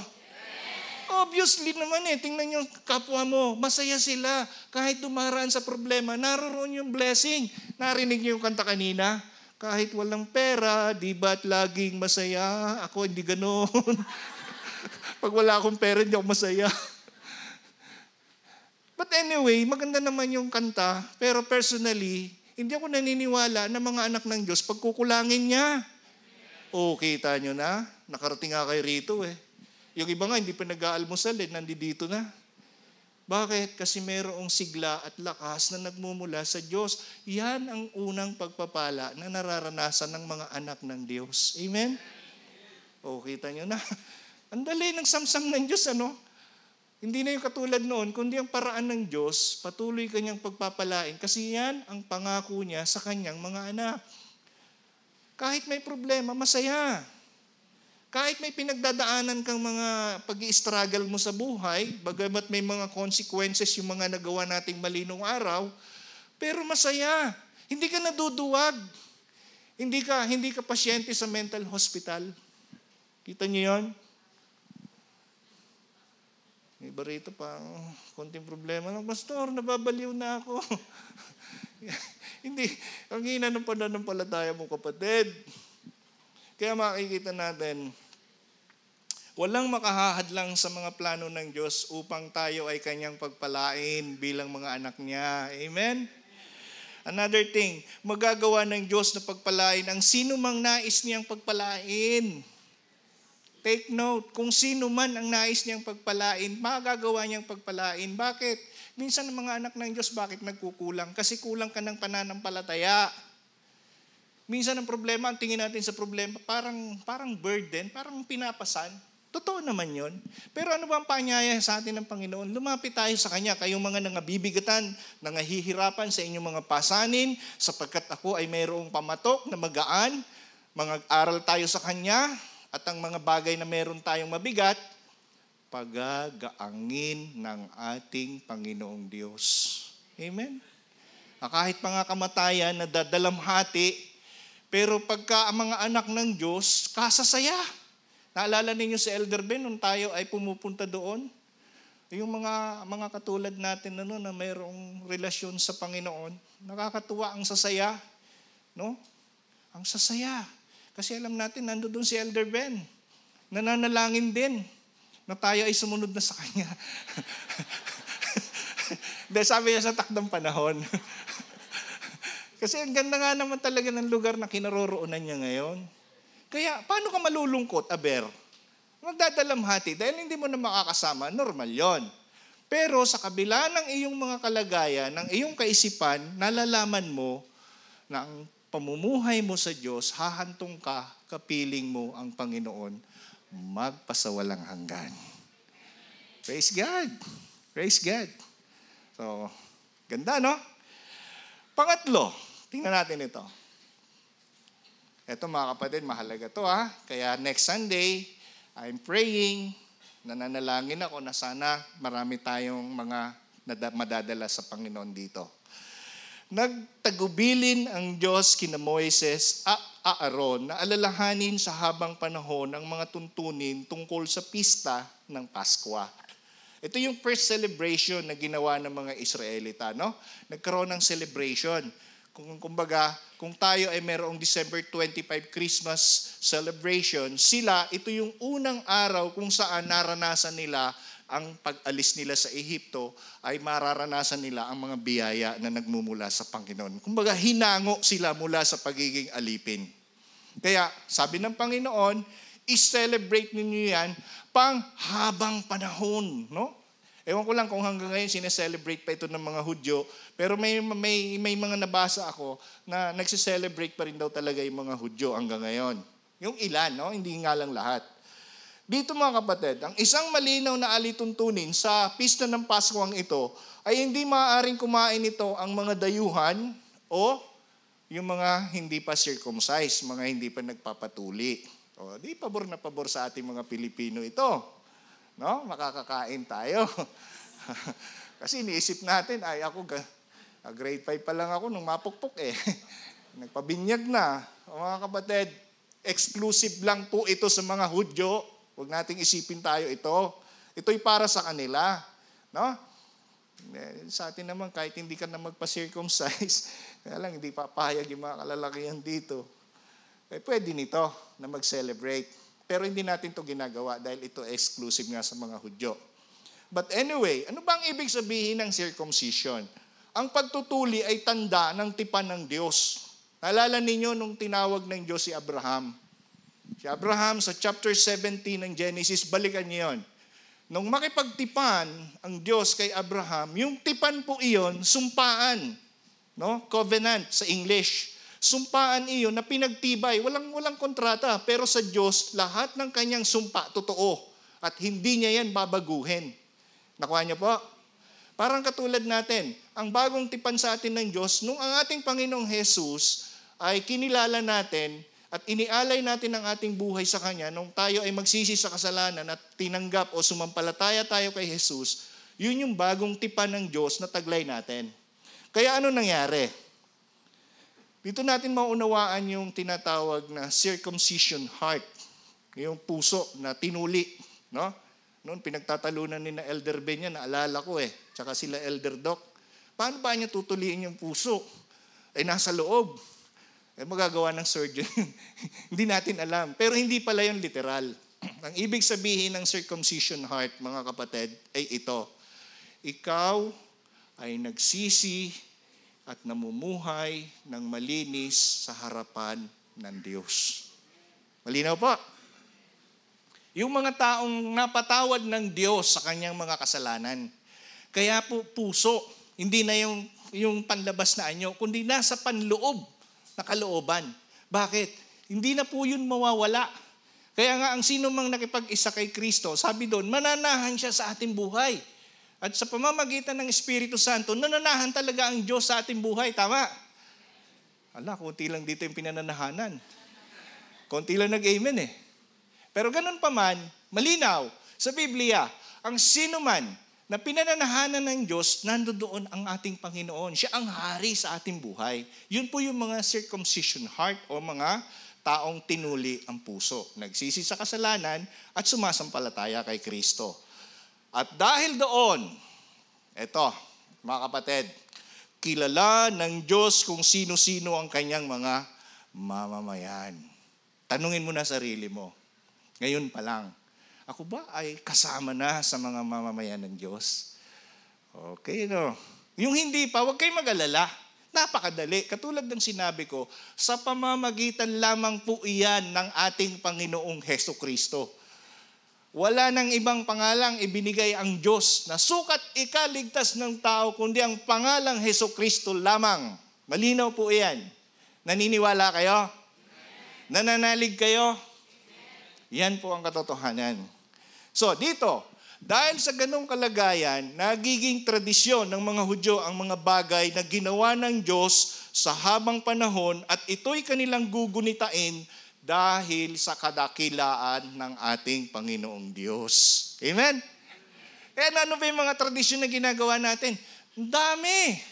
Obviously naman eh, tingnan yung kapwa mo, masaya sila. Kahit dumaraan sa problema, naroon yung blessing. Narinig niyo yung kanta kanina? Kahit walang pera, di ba't laging masaya? Ako hindi ganoon. <laughs> Pag wala akong pera, hindi ako masaya. But anyway, maganda naman yung kanta. Pero personally, hindi ako naniniwala na mga anak ng Diyos pagkukulangin niya. O, kita nyo na. Nakarating nga kayo rito eh. Yung iba nga, hindi pa nag-aalmusal eh, nandito na. Bakit? Kasi mayroong sigla at lakas na nagmumula sa Diyos. Yan ang unang pagpapala na nararanasan ng mga anak ng Diyos. Amen? O, kita nyo na. <laughs> Ang dali ng samsam ng Diyos, ano? Hindi na yung katulad noon, kundi ang paraan ng Diyos, patuloy kanyang pagpapalain. Kasi yan ang pangako niya sa kanyang mga anak. Kahit may problema, masaya. Kahit may pinagdadaanan kang mga pag struggle mo sa buhay, bagamat may mga consequences yung mga nagawa nating mali nung araw, pero masaya. Hindi ka naduduwag. Hindi ka, hindi ka pasyente sa mental hospital. Kita niyo yon? Iba rito pa, konting problema lang. Pastor, nababaliw na ako. <laughs> Hindi, ang hina ng pananampalataya mo kapatid. Kaya makikita natin, walang makahahadlang sa mga plano ng Diyos upang tayo ay kanyang pagpalain bilang mga anak niya. Amen? Another thing, magagawa ng Diyos na pagpalain ang sino mang nais niyang pagpalain. Take note, kung sino man ang nais niyang pagpalain, magagawa niyang pagpalain. Bakit? Minsan ang mga anak ng Diyos, bakit nagkukulang? Kasi kulang ka ng pananampalataya. Minsan ang problema, ang tingin natin sa problema, parang, parang burden, parang pinapasan. Totoo naman yon. Pero ano ba ang panyaya sa atin ng Panginoon? Lumapit tayo sa Kanya, kayong mga nangabibigatan, nangahihirapan sa inyong mga pasanin, sapagkat ako ay mayroong pamatok na magaan, mga aral tayo sa Kanya, at ang mga bagay na meron tayong mabigat, pagagaangin ng ating Panginoong Diyos. Amen? Ah, Kahit mga kamatayan na dadalamhati, pero pagka ang mga anak ng Diyos, kasasaya. Naalala ninyo si Elder Ben nung tayo ay pumupunta doon? Yung mga mga katulad natin ano, na mayroong relasyon sa Panginoon, nakakatuwa ang sasaya. No? Ang sasaya. Kasi alam natin, nandoon si Elder Ben. Nananalangin din na tayo ay sumunod na sa Kanya. <laughs> Dahil sabi niya sa takdang panahon. <laughs> Kasi ang ganda nga naman talaga ng lugar na kinaroroonan niya ngayon. Kaya, paano ka malulungkot, Aber? Magdadalamhati. Dahil hindi mo na makakasama, normal yon. Pero sa kabila ng iyong mga kalagayan, ng iyong kaisipan, nalalaman mo na ang pamumuhay mo sa Diyos, hahantong ka, kapiling mo ang Panginoon, magpasawalang hanggan. Praise God. Praise God. So, ganda, no? Pangatlo, tingnan natin ito. Ito mga kapatid, mahalaga to ha. Kaya next Sunday, I'm praying, nananalangin ako na sana marami tayong mga madadala sa Panginoon dito. Nagtagubilin ang Diyos kina Moises at Aaron na alalahanin sa habang panahon ang mga tuntunin tungkol sa pista ng Paskwa. Ito yung first celebration na ginawa ng mga Israelita, no? Nagkaroon ng celebration. Kung kumbaga, kung tayo ay mayroong December 25 Christmas celebration, sila, ito yung unang araw kung saan naranasan nila ang pag-alis nila sa Ehipto ay mararanasan nila ang mga biyaya na nagmumula sa Panginoon. Kumbaga, hinango sila mula sa pagiging alipin. Kaya, sabi ng Panginoon, i-celebrate ninyo yan pang habang panahon. No? Ewan ko lang kung hanggang ngayon sineselebrate pa ito ng mga Hudyo, pero may, may, may mga nabasa ako na nagsiselebrate pa rin daw talaga yung mga Hudyo hanggang ngayon. Yung ilan, no? hindi nga lang lahat. Dito mga kapatid, ang isang malinaw na alituntunin sa pista ng Paskwang ito ay hindi maaaring kumain ito ang mga dayuhan o yung mga hindi pa circumcised, mga hindi pa nagpapatuli. O, di pabor na pabor sa ating mga Pilipino ito. No? Makakakain tayo. <laughs> Kasi iniisip natin, ay ako, ga- grade 5 pa lang ako nung mapukpok eh. <laughs> Nagpabinyag na. O, mga kapatid, exclusive lang po ito sa mga Hudyo. Huwag nating isipin tayo ito. Ito'y para sa kanila. No? Eh, Sa atin naman, kahit hindi ka na magpa-circumcise, <laughs> kaya lang hindi papayag yung mga kalalakihan dito. Eh, pwede nito na mag-celebrate. Pero hindi natin to ginagawa dahil ito exclusive nga sa mga Hudyo. But anyway, ano bang ibig sabihin ng circumcision? Ang pagtutuli ay tanda ng tipan ng Diyos. Naalala ninyo nung tinawag ng Diyos si Abraham. Si Abraham sa chapter 17 ng Genesis, balikan niyo yun. Nung makipagtipan ang Diyos kay Abraham, yung tipan po iyon, sumpaan. No? Covenant sa English. Sumpaan iyon na pinagtibay. Walang, walang kontrata. Pero sa Diyos, lahat ng kanyang sumpa, totoo. At hindi niya yan babaguhin. Nakuha niyo po? Parang katulad natin, ang bagong tipan sa atin ng Diyos, nung ang ating Panginoong Jesus ay kinilala natin at inialay natin ang ating buhay sa Kanya nung tayo ay magsisi sa kasalanan at tinanggap o sumampalataya tayo kay Jesus, yun yung bagong tipan ng Diyos na taglay natin. Kaya ano nangyari? Dito natin maunawaan yung tinatawag na circumcision heart, yung puso na tinuli. No? Noon pinagtatalunan ni na Elder Ben yan, naalala ko eh, tsaka sila Elder Doc. Paano ba niya tutuliin yung puso? Eh nasa loob. Eh magagawa ng surgeon. <laughs> hindi natin alam. Pero hindi pala yung literal. <clears throat> Ang ibig sabihin ng circumcision heart, mga kapatid, ay ito. Ikaw ay nagsisi at namumuhay ng malinis sa harapan ng Diyos. Malinaw po? Yung mga taong napatawad ng Diyos sa kanyang mga kasalanan. Kaya po puso, hindi na yung, yung panlabas na anyo, kundi nasa panloob na kalooban. Bakit? Hindi na po yun mawawala. Kaya nga ang sino mang nakipag-isa kay Kristo, sabi doon, mananahan siya sa ating buhay. At sa pamamagitan ng Espiritu Santo, nananahan talaga ang Diyos sa ating buhay. Tama? Ala, konti lang dito yung pinananahanan. Konti lang nag-amen eh. Pero ganun pa man, malinaw sa Biblia, ang sino man na pinananahanan ng Diyos, nandoon ang ating Panginoon. Siya ang hari sa ating buhay. Yun po yung mga circumcision heart o mga taong tinuli ang puso. Nagsisi sa kasalanan at sumasampalataya kay Kristo. At dahil doon, eto, mga kapatid, kilala ng Diyos kung sino-sino ang kanyang mga mamamayan. Tanungin mo na sarili mo, ngayon pa lang, ako ba ay kasama na sa mga mamamayan ng Diyos? Okay, no? Yung hindi pa, huwag kayong mag-alala. Napakadali. Katulad ng sinabi ko, sa pamamagitan lamang po iyan ng ating Panginoong Heso Kristo. Wala nang ibang pangalang ibinigay ang Diyos na sukat ikaligtas ng tao, kundi ang pangalang Heso Kristo lamang. Malinaw po iyan. Naniniwala kayo? Nananalig kayo? Yan po ang katotohanan. So, dito, dahil sa ganong kalagayan, nagiging tradisyon ng mga Hudyo ang mga bagay na ginawa ng Diyos sa habang panahon at ito'y kanilang gugunitain dahil sa kadakilaan ng ating Panginoong Diyos. Amen? Eh, ano ba yung mga tradisyon na ginagawa natin? Ang dami.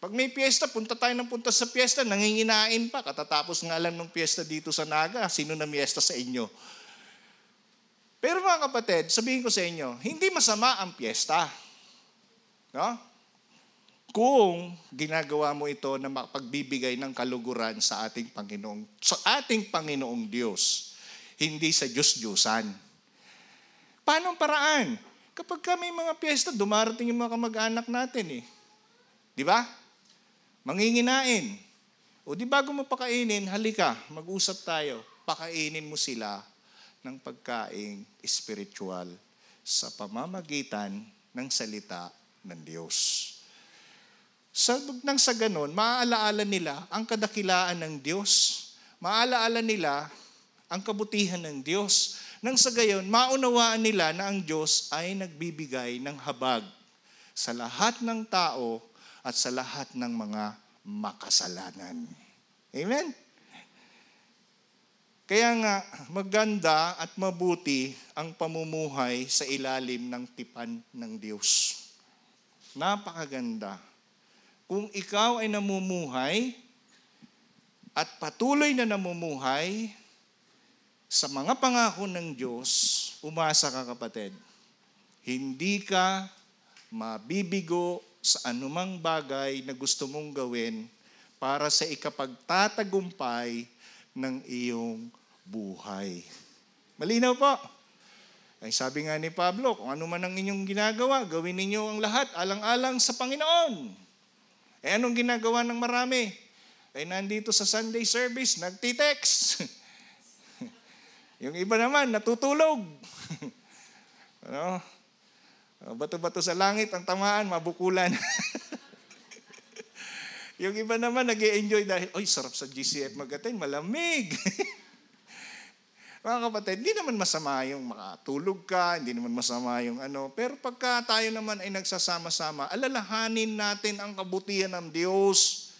Pag may piyesta, punta tayo ng punta sa piyesta, nanginginain pa. Katatapos nga lang ng piyesta dito sa Naga, sino na piyesta sa inyo? Pero mga kapatid, sabihin ko sa inyo, hindi masama ang piyesta. No? Kung ginagawa mo ito na mapagbibigay ng kaluguran sa ating Panginoong, sa ating Panginoong Diyos, hindi sa Diyos-Diyusan. Paano paraan? Kapag kami mga piyesta, dumarating yung mga kamag-anak natin eh. Di ba? Manginginain. O di bago mo pakainin, halika, mag-usap tayo. Pakainin mo sila ng pagkaing spiritual sa pamamagitan ng salita ng Diyos. Sa, nang sa ganon, maaalaala nila ang kadakilaan ng Diyos. Maaalaala nila ang kabutihan ng Diyos. Nang sa gayon, maunawaan nila na ang Diyos ay nagbibigay ng habag sa lahat ng tao at sa lahat ng mga makasalanan. Amen? Kaya nga, maganda at mabuti ang pamumuhay sa ilalim ng tipan ng Diyos. Napakaganda. Kung ikaw ay namumuhay at patuloy na namumuhay sa mga pangako ng Diyos, umasa ka kapatid. Hindi ka mabibigo sa anumang bagay na gusto mong gawin para sa ikapagtatagumpay ng iyong buhay. Malinaw po. Ay sabi nga ni Pablo, kung ano man ang inyong ginagawa, gawin ninyo ang lahat alang-alang sa Panginoon. Eh anong ginagawa ng marami? Ay nandito sa Sunday service, nagtitext. <laughs> yung iba naman, natutulog. <laughs> ano? Bato-bato sa langit, ang tamaan, mabukulan. <laughs> yung iba naman, nag enjoy dahil, oy, sarap sa GCF mag-attend, malamig. Mga kapatid, hindi naman masama yung makatulog ka, hindi naman masama yung ano. Pero pagka tayo naman ay nagsasama-sama, alalahanin natin ang kabutihan ng Diyos.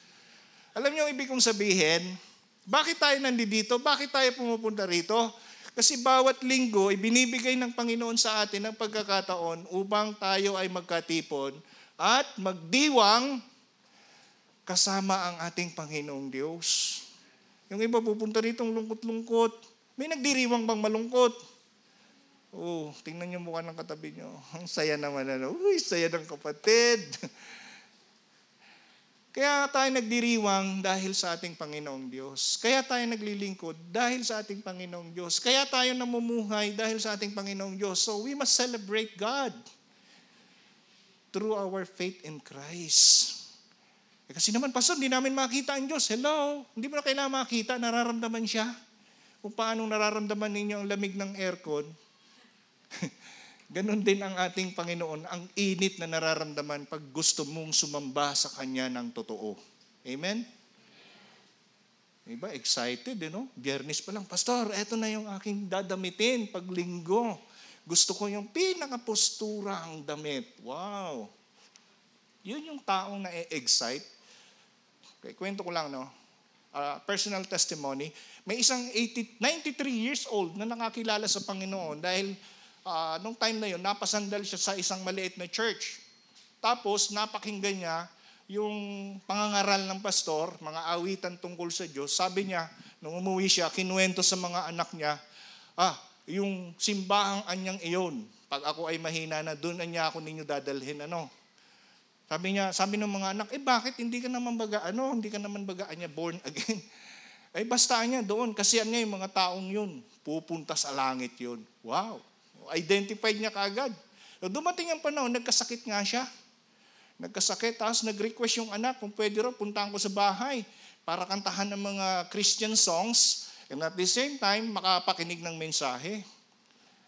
Alam niyo ang ibig kong sabihin? Bakit tayo nandito? Bakit tayo pumupunta rito? Kasi bawat linggo, ibinibigay ng Panginoon sa atin ang pagkakataon upang tayo ay magkatipon at magdiwang kasama ang ating Panginoong Diyos. Yung iba pupunta rito lungkot-lungkot, may nagdiriwang bang malungkot? Oh, tingnan niyo mukha ng katabi niyo. Ang saya naman ano. Uy, saya ng kapatid. <laughs> Kaya tayo nagdiriwang dahil sa ating Panginoong Diyos. Kaya tayo naglilingkod dahil sa ating Panginoong Diyos. Kaya tayo namumuhay dahil sa ating Panginoong Diyos. So we must celebrate God through our faith in Christ. Eh, kasi naman, Pastor, hindi namin makita ang Diyos. Hello? Hindi mo na kailangan makita, nararamdaman siya. Kung paano nararamdaman ninyo ang lamig ng aircon, <laughs> Ganon din ang ating Panginoon, ang init na nararamdaman pag gusto mong sumamba sa Kanya ng totoo. Amen? Diba? Excited, eh, no? Biyernes pa lang, Pastor, eto na yung aking dadamitin pag linggo. Gusto ko yung pinakapostura ang damit. Wow! Yun yung taong na-excite. Okay, kwento ko lang, no? Uh, personal testimony. May isang 80, 93 years old na nakakilala sa Panginoon dahil uh, nung time na yun, napasandal siya sa isang maliit na church. Tapos, napakinggan niya yung pangangaral ng pastor, mga awitan tungkol sa Diyos. Sabi niya, nung umuwi siya, kinuwento sa mga anak niya, ah, yung simbahang anyang iyon, pag ako ay mahina na, doon niya ako ninyo dadalhin, ano? Sabi niya, sabi ng mga anak, eh bakit hindi ka naman baga, ano, hindi ka naman baga niya born again? Ay <laughs> basta niya doon, kasi ano yung mga taong yun, pupunta sa langit yun. Wow! Identified niya kaagad. So, dumating ang panahon, nagkasakit nga siya. Nagkasakit, tapos nag-request yung anak kung pwede raw puntahan ko sa bahay para kantahan ng mga Christian songs and at the same time, makapakinig ng mensahe.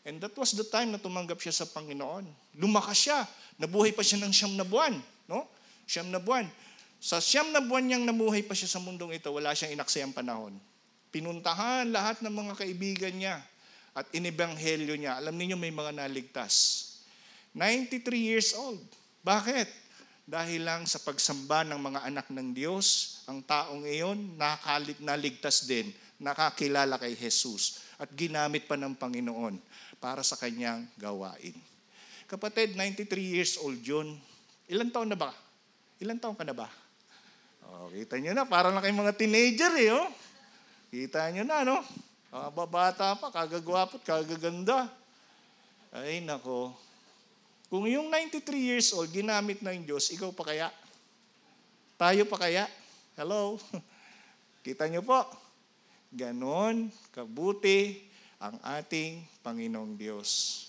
And that was the time na tumanggap siya sa Panginoon. Lumakas siya. Nabuhay pa siya ng siyam na buwan. No? Siyam na buwan. Sa siyam na buwan niyang namuhay pa siya sa mundong ito, wala siyang inaksayang panahon. Pinuntahan lahat ng mga kaibigan niya at inebanghelyo niya. Alam niyo may mga naligtas. 93 years old. Bakit? Dahil lang sa pagsamba ng mga anak ng Diyos, ang taong iyon nakalit naligtas din, nakakilala kay Jesus at ginamit pa ng Panginoon para sa kanyang gawain. Kapatid, 93 years old yun. Ilan taon na ba? Ilan taon ka na ba? Oh, kita nyo na, parang na kayong mga teenager eh. Oh. Kita nyo na, no? Uh, babata pa, kagagwapo, kagaganda. Ay, nako. Kung yung 93 years old, ginamit na yung Diyos, ikaw pa kaya? Tayo pa kaya? Hello? <laughs> Kita nyo po? Ganon, kabuti ang ating Panginoong Diyos.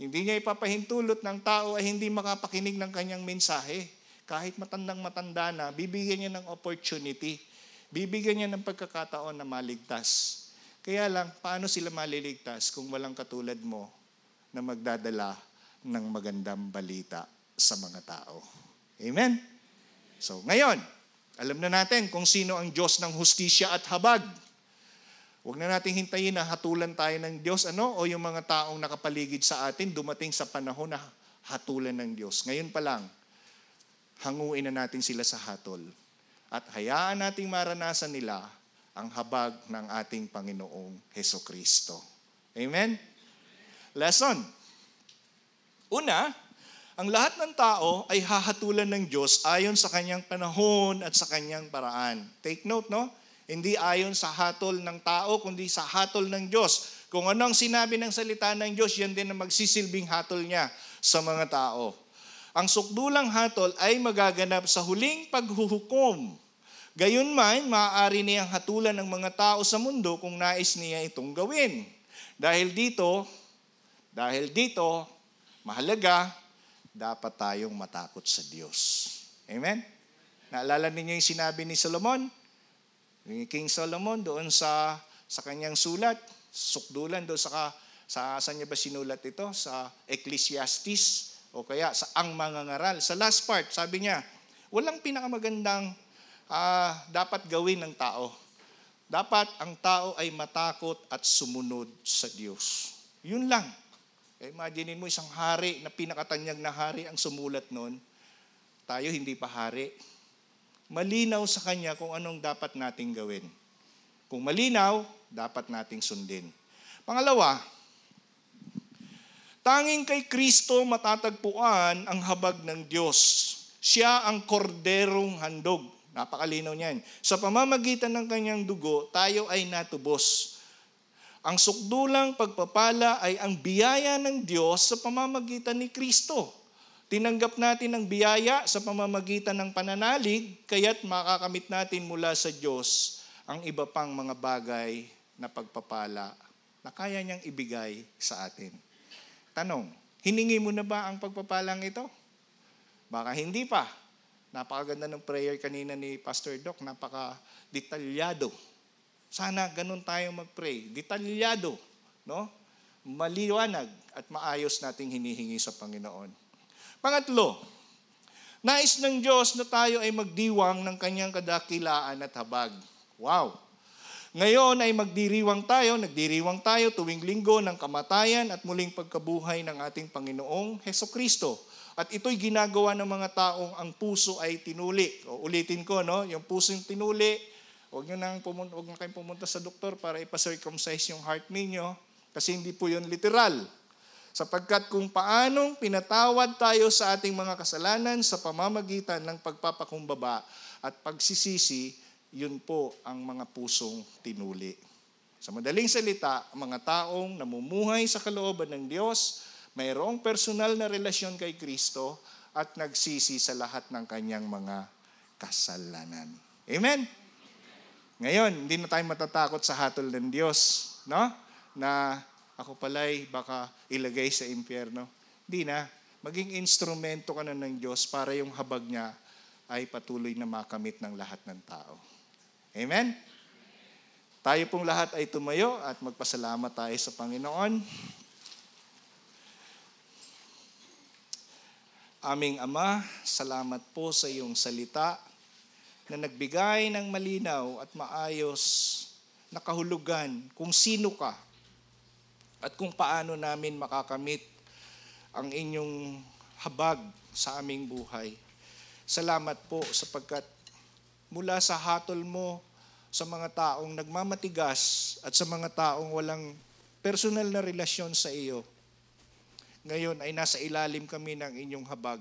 Hindi niya ipapahintulot ng tao ay hindi makapakinig ng kanyang mensahe. Kahit matandang matanda na, bibigyan niya ng opportunity. Bibigyan niya ng pagkakataon na maligtas. Kaya lang, paano sila maliligtas kung walang katulad mo na magdadala ng magandang balita sa mga tao. Amen? So ngayon, alam na natin kung sino ang Diyos ng hustisya at habag. Huwag na nating hintayin na hatulan tayo ng Diyos ano o yung mga taong nakapaligid sa atin dumating sa panahon na hatulan ng Diyos. Ngayon pa lang, hanguin na natin sila sa hatol at hayaan nating maranasan nila ang habag ng ating Panginoong Heso Kristo. Amen? Lesson. Una, ang lahat ng tao ay hahatulan ng Diyos ayon sa kanyang panahon at sa kanyang paraan. Take note, no? Hindi ayon sa hatol ng tao, kundi sa hatol ng Diyos. Kung ano ang sinabi ng salita ng Diyos, yan din ang magsisilbing hatol niya sa mga tao. Ang sukdulang hatol ay magaganap sa huling paghuhukom. Gayunman, maaari niyang hatulan ng mga tao sa mundo kung nais niya itong gawin. Dahil dito, dahil dito, mahalaga, dapat tayong matakot sa Diyos. Amen? Naalala ninyo yung sinabi ni Solomon? Ni King Solomon doon sa sa kanyang sulat, sukdulan doon sa sa saan niya ba sinulat ito? Sa Ecclesiastes o kaya sa Ang Mga Ngaral. Sa last part, sabi niya, walang pinakamagandang uh, dapat gawin ng tao. Dapat ang tao ay matakot at sumunod sa Diyos. Yun lang. Imagine mo isang hari na pinakatanyag na hari ang sumulat noon. Tayo hindi pa hari. Malinaw sa kanya kung anong dapat nating gawin. Kung malinaw, dapat nating sundin. Pangalawa, tanging kay Kristo matatagpuan ang habag ng Diyos. Siya ang korderong handog. Napakalinaw niyan. Sa pamamagitan ng kanyang dugo, tayo ay natubos ang sukdulang pagpapala ay ang biyaya ng Diyos sa pamamagitan ni Kristo. Tinanggap natin ang biyaya sa pamamagitan ng pananalig, kaya't makakamit natin mula sa Diyos ang iba pang mga bagay na pagpapala na kaya niyang ibigay sa atin. Tanong, hiningi mo na ba ang pagpapalang ito? Baka hindi pa. Napakaganda ng prayer kanina ni Pastor Doc, napaka-detalyado sana ganun tayo mag-pray. Detalyado, no? Maliwanag at maayos nating hinihingi sa Panginoon. Pangatlo, nais ng Diyos na tayo ay magdiwang ng kanyang kadakilaan at habag. Wow! Ngayon ay magdiriwang tayo, nagdiriwang tayo tuwing linggo ng kamatayan at muling pagkabuhay ng ating Panginoong Heso Kristo. At ito'y ginagawa ng mga taong ang puso ay tinuli. O ulitin ko, no? Yung puso yung tinuli, Huwag nyo nang pumunta, huwag na kayong pumunta sa doktor para ipacircumcise yung heart ninyo kasi hindi po yun literal. Sapagkat kung paanong pinatawad tayo sa ating mga kasalanan sa pamamagitan ng pagpapakumbaba at pagsisisi, yun po ang mga pusong tinuli. Sa madaling salita, ang mga taong namumuhay sa kalooban ng Diyos, mayroong personal na relasyon kay Kristo at nagsisi sa lahat ng kanyang mga kasalanan. Amen? Ngayon, hindi na tayo matatakot sa hatol ng Diyos, no? Na ako pala'y baka ilagay sa impyerno. Hindi na. Maging instrumento ka na ng Diyos para yung habag niya ay patuloy na makamit ng lahat ng tao. Amen? Tayo pong lahat ay tumayo at magpasalamat tayo sa Panginoon. Aming Ama, salamat po sa iyong salita na nagbigay ng malinaw at maayos na kahulugan kung sino ka at kung paano namin makakamit ang inyong habag sa aming buhay. Salamat po sapagkat mula sa hatol mo sa mga taong nagmamatigas at sa mga taong walang personal na relasyon sa iyo, ngayon ay nasa ilalim kami ng inyong habag.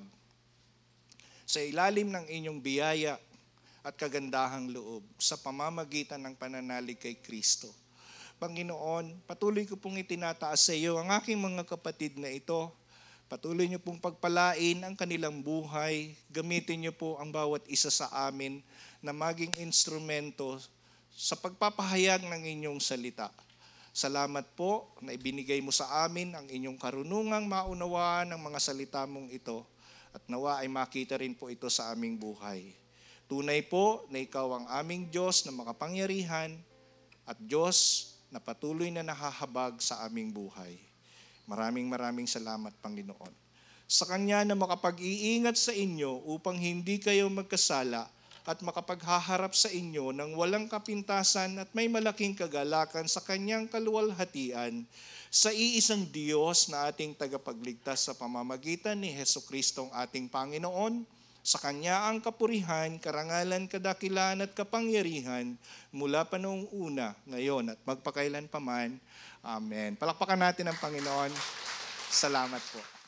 Sa ilalim ng inyong biyaya at kagandahang loob sa pamamagitan ng pananalig kay Kristo. Panginoon, patuloy ko pong itinataas sa iyo ang aking mga kapatid na ito. Patuloy niyo pong pagpalain ang kanilang buhay. Gamitin niyo po ang bawat isa sa amin na maging instrumento sa pagpapahayag ng inyong salita. Salamat po na ibinigay mo sa amin ang inyong karunungang maunawaan ng mga salita mong ito at nawa ay makita rin po ito sa aming buhay. Tunay po na ikaw ang aming Diyos na makapangyarihan at Diyos na patuloy na nahahabag sa aming buhay. Maraming maraming salamat, Panginoon. sa Kanya na makapag-iingat sa inyo upang hindi kayo magkasala at makapaghaharap sa inyo ng walang kapintasan at may malaking kagalakan sa Kanyang kaluwalhatian sa iisang Diyos na ating tagapagligtas sa pamamagitan ni Heso Kristong ating Panginoon. Sa Kanya ang kapurihan, karangalan, kadakilaan at kapangyarihan mula pa noong una, ngayon at magpakailan paman. Amen. Palakpakan natin ang Panginoon. Salamat po.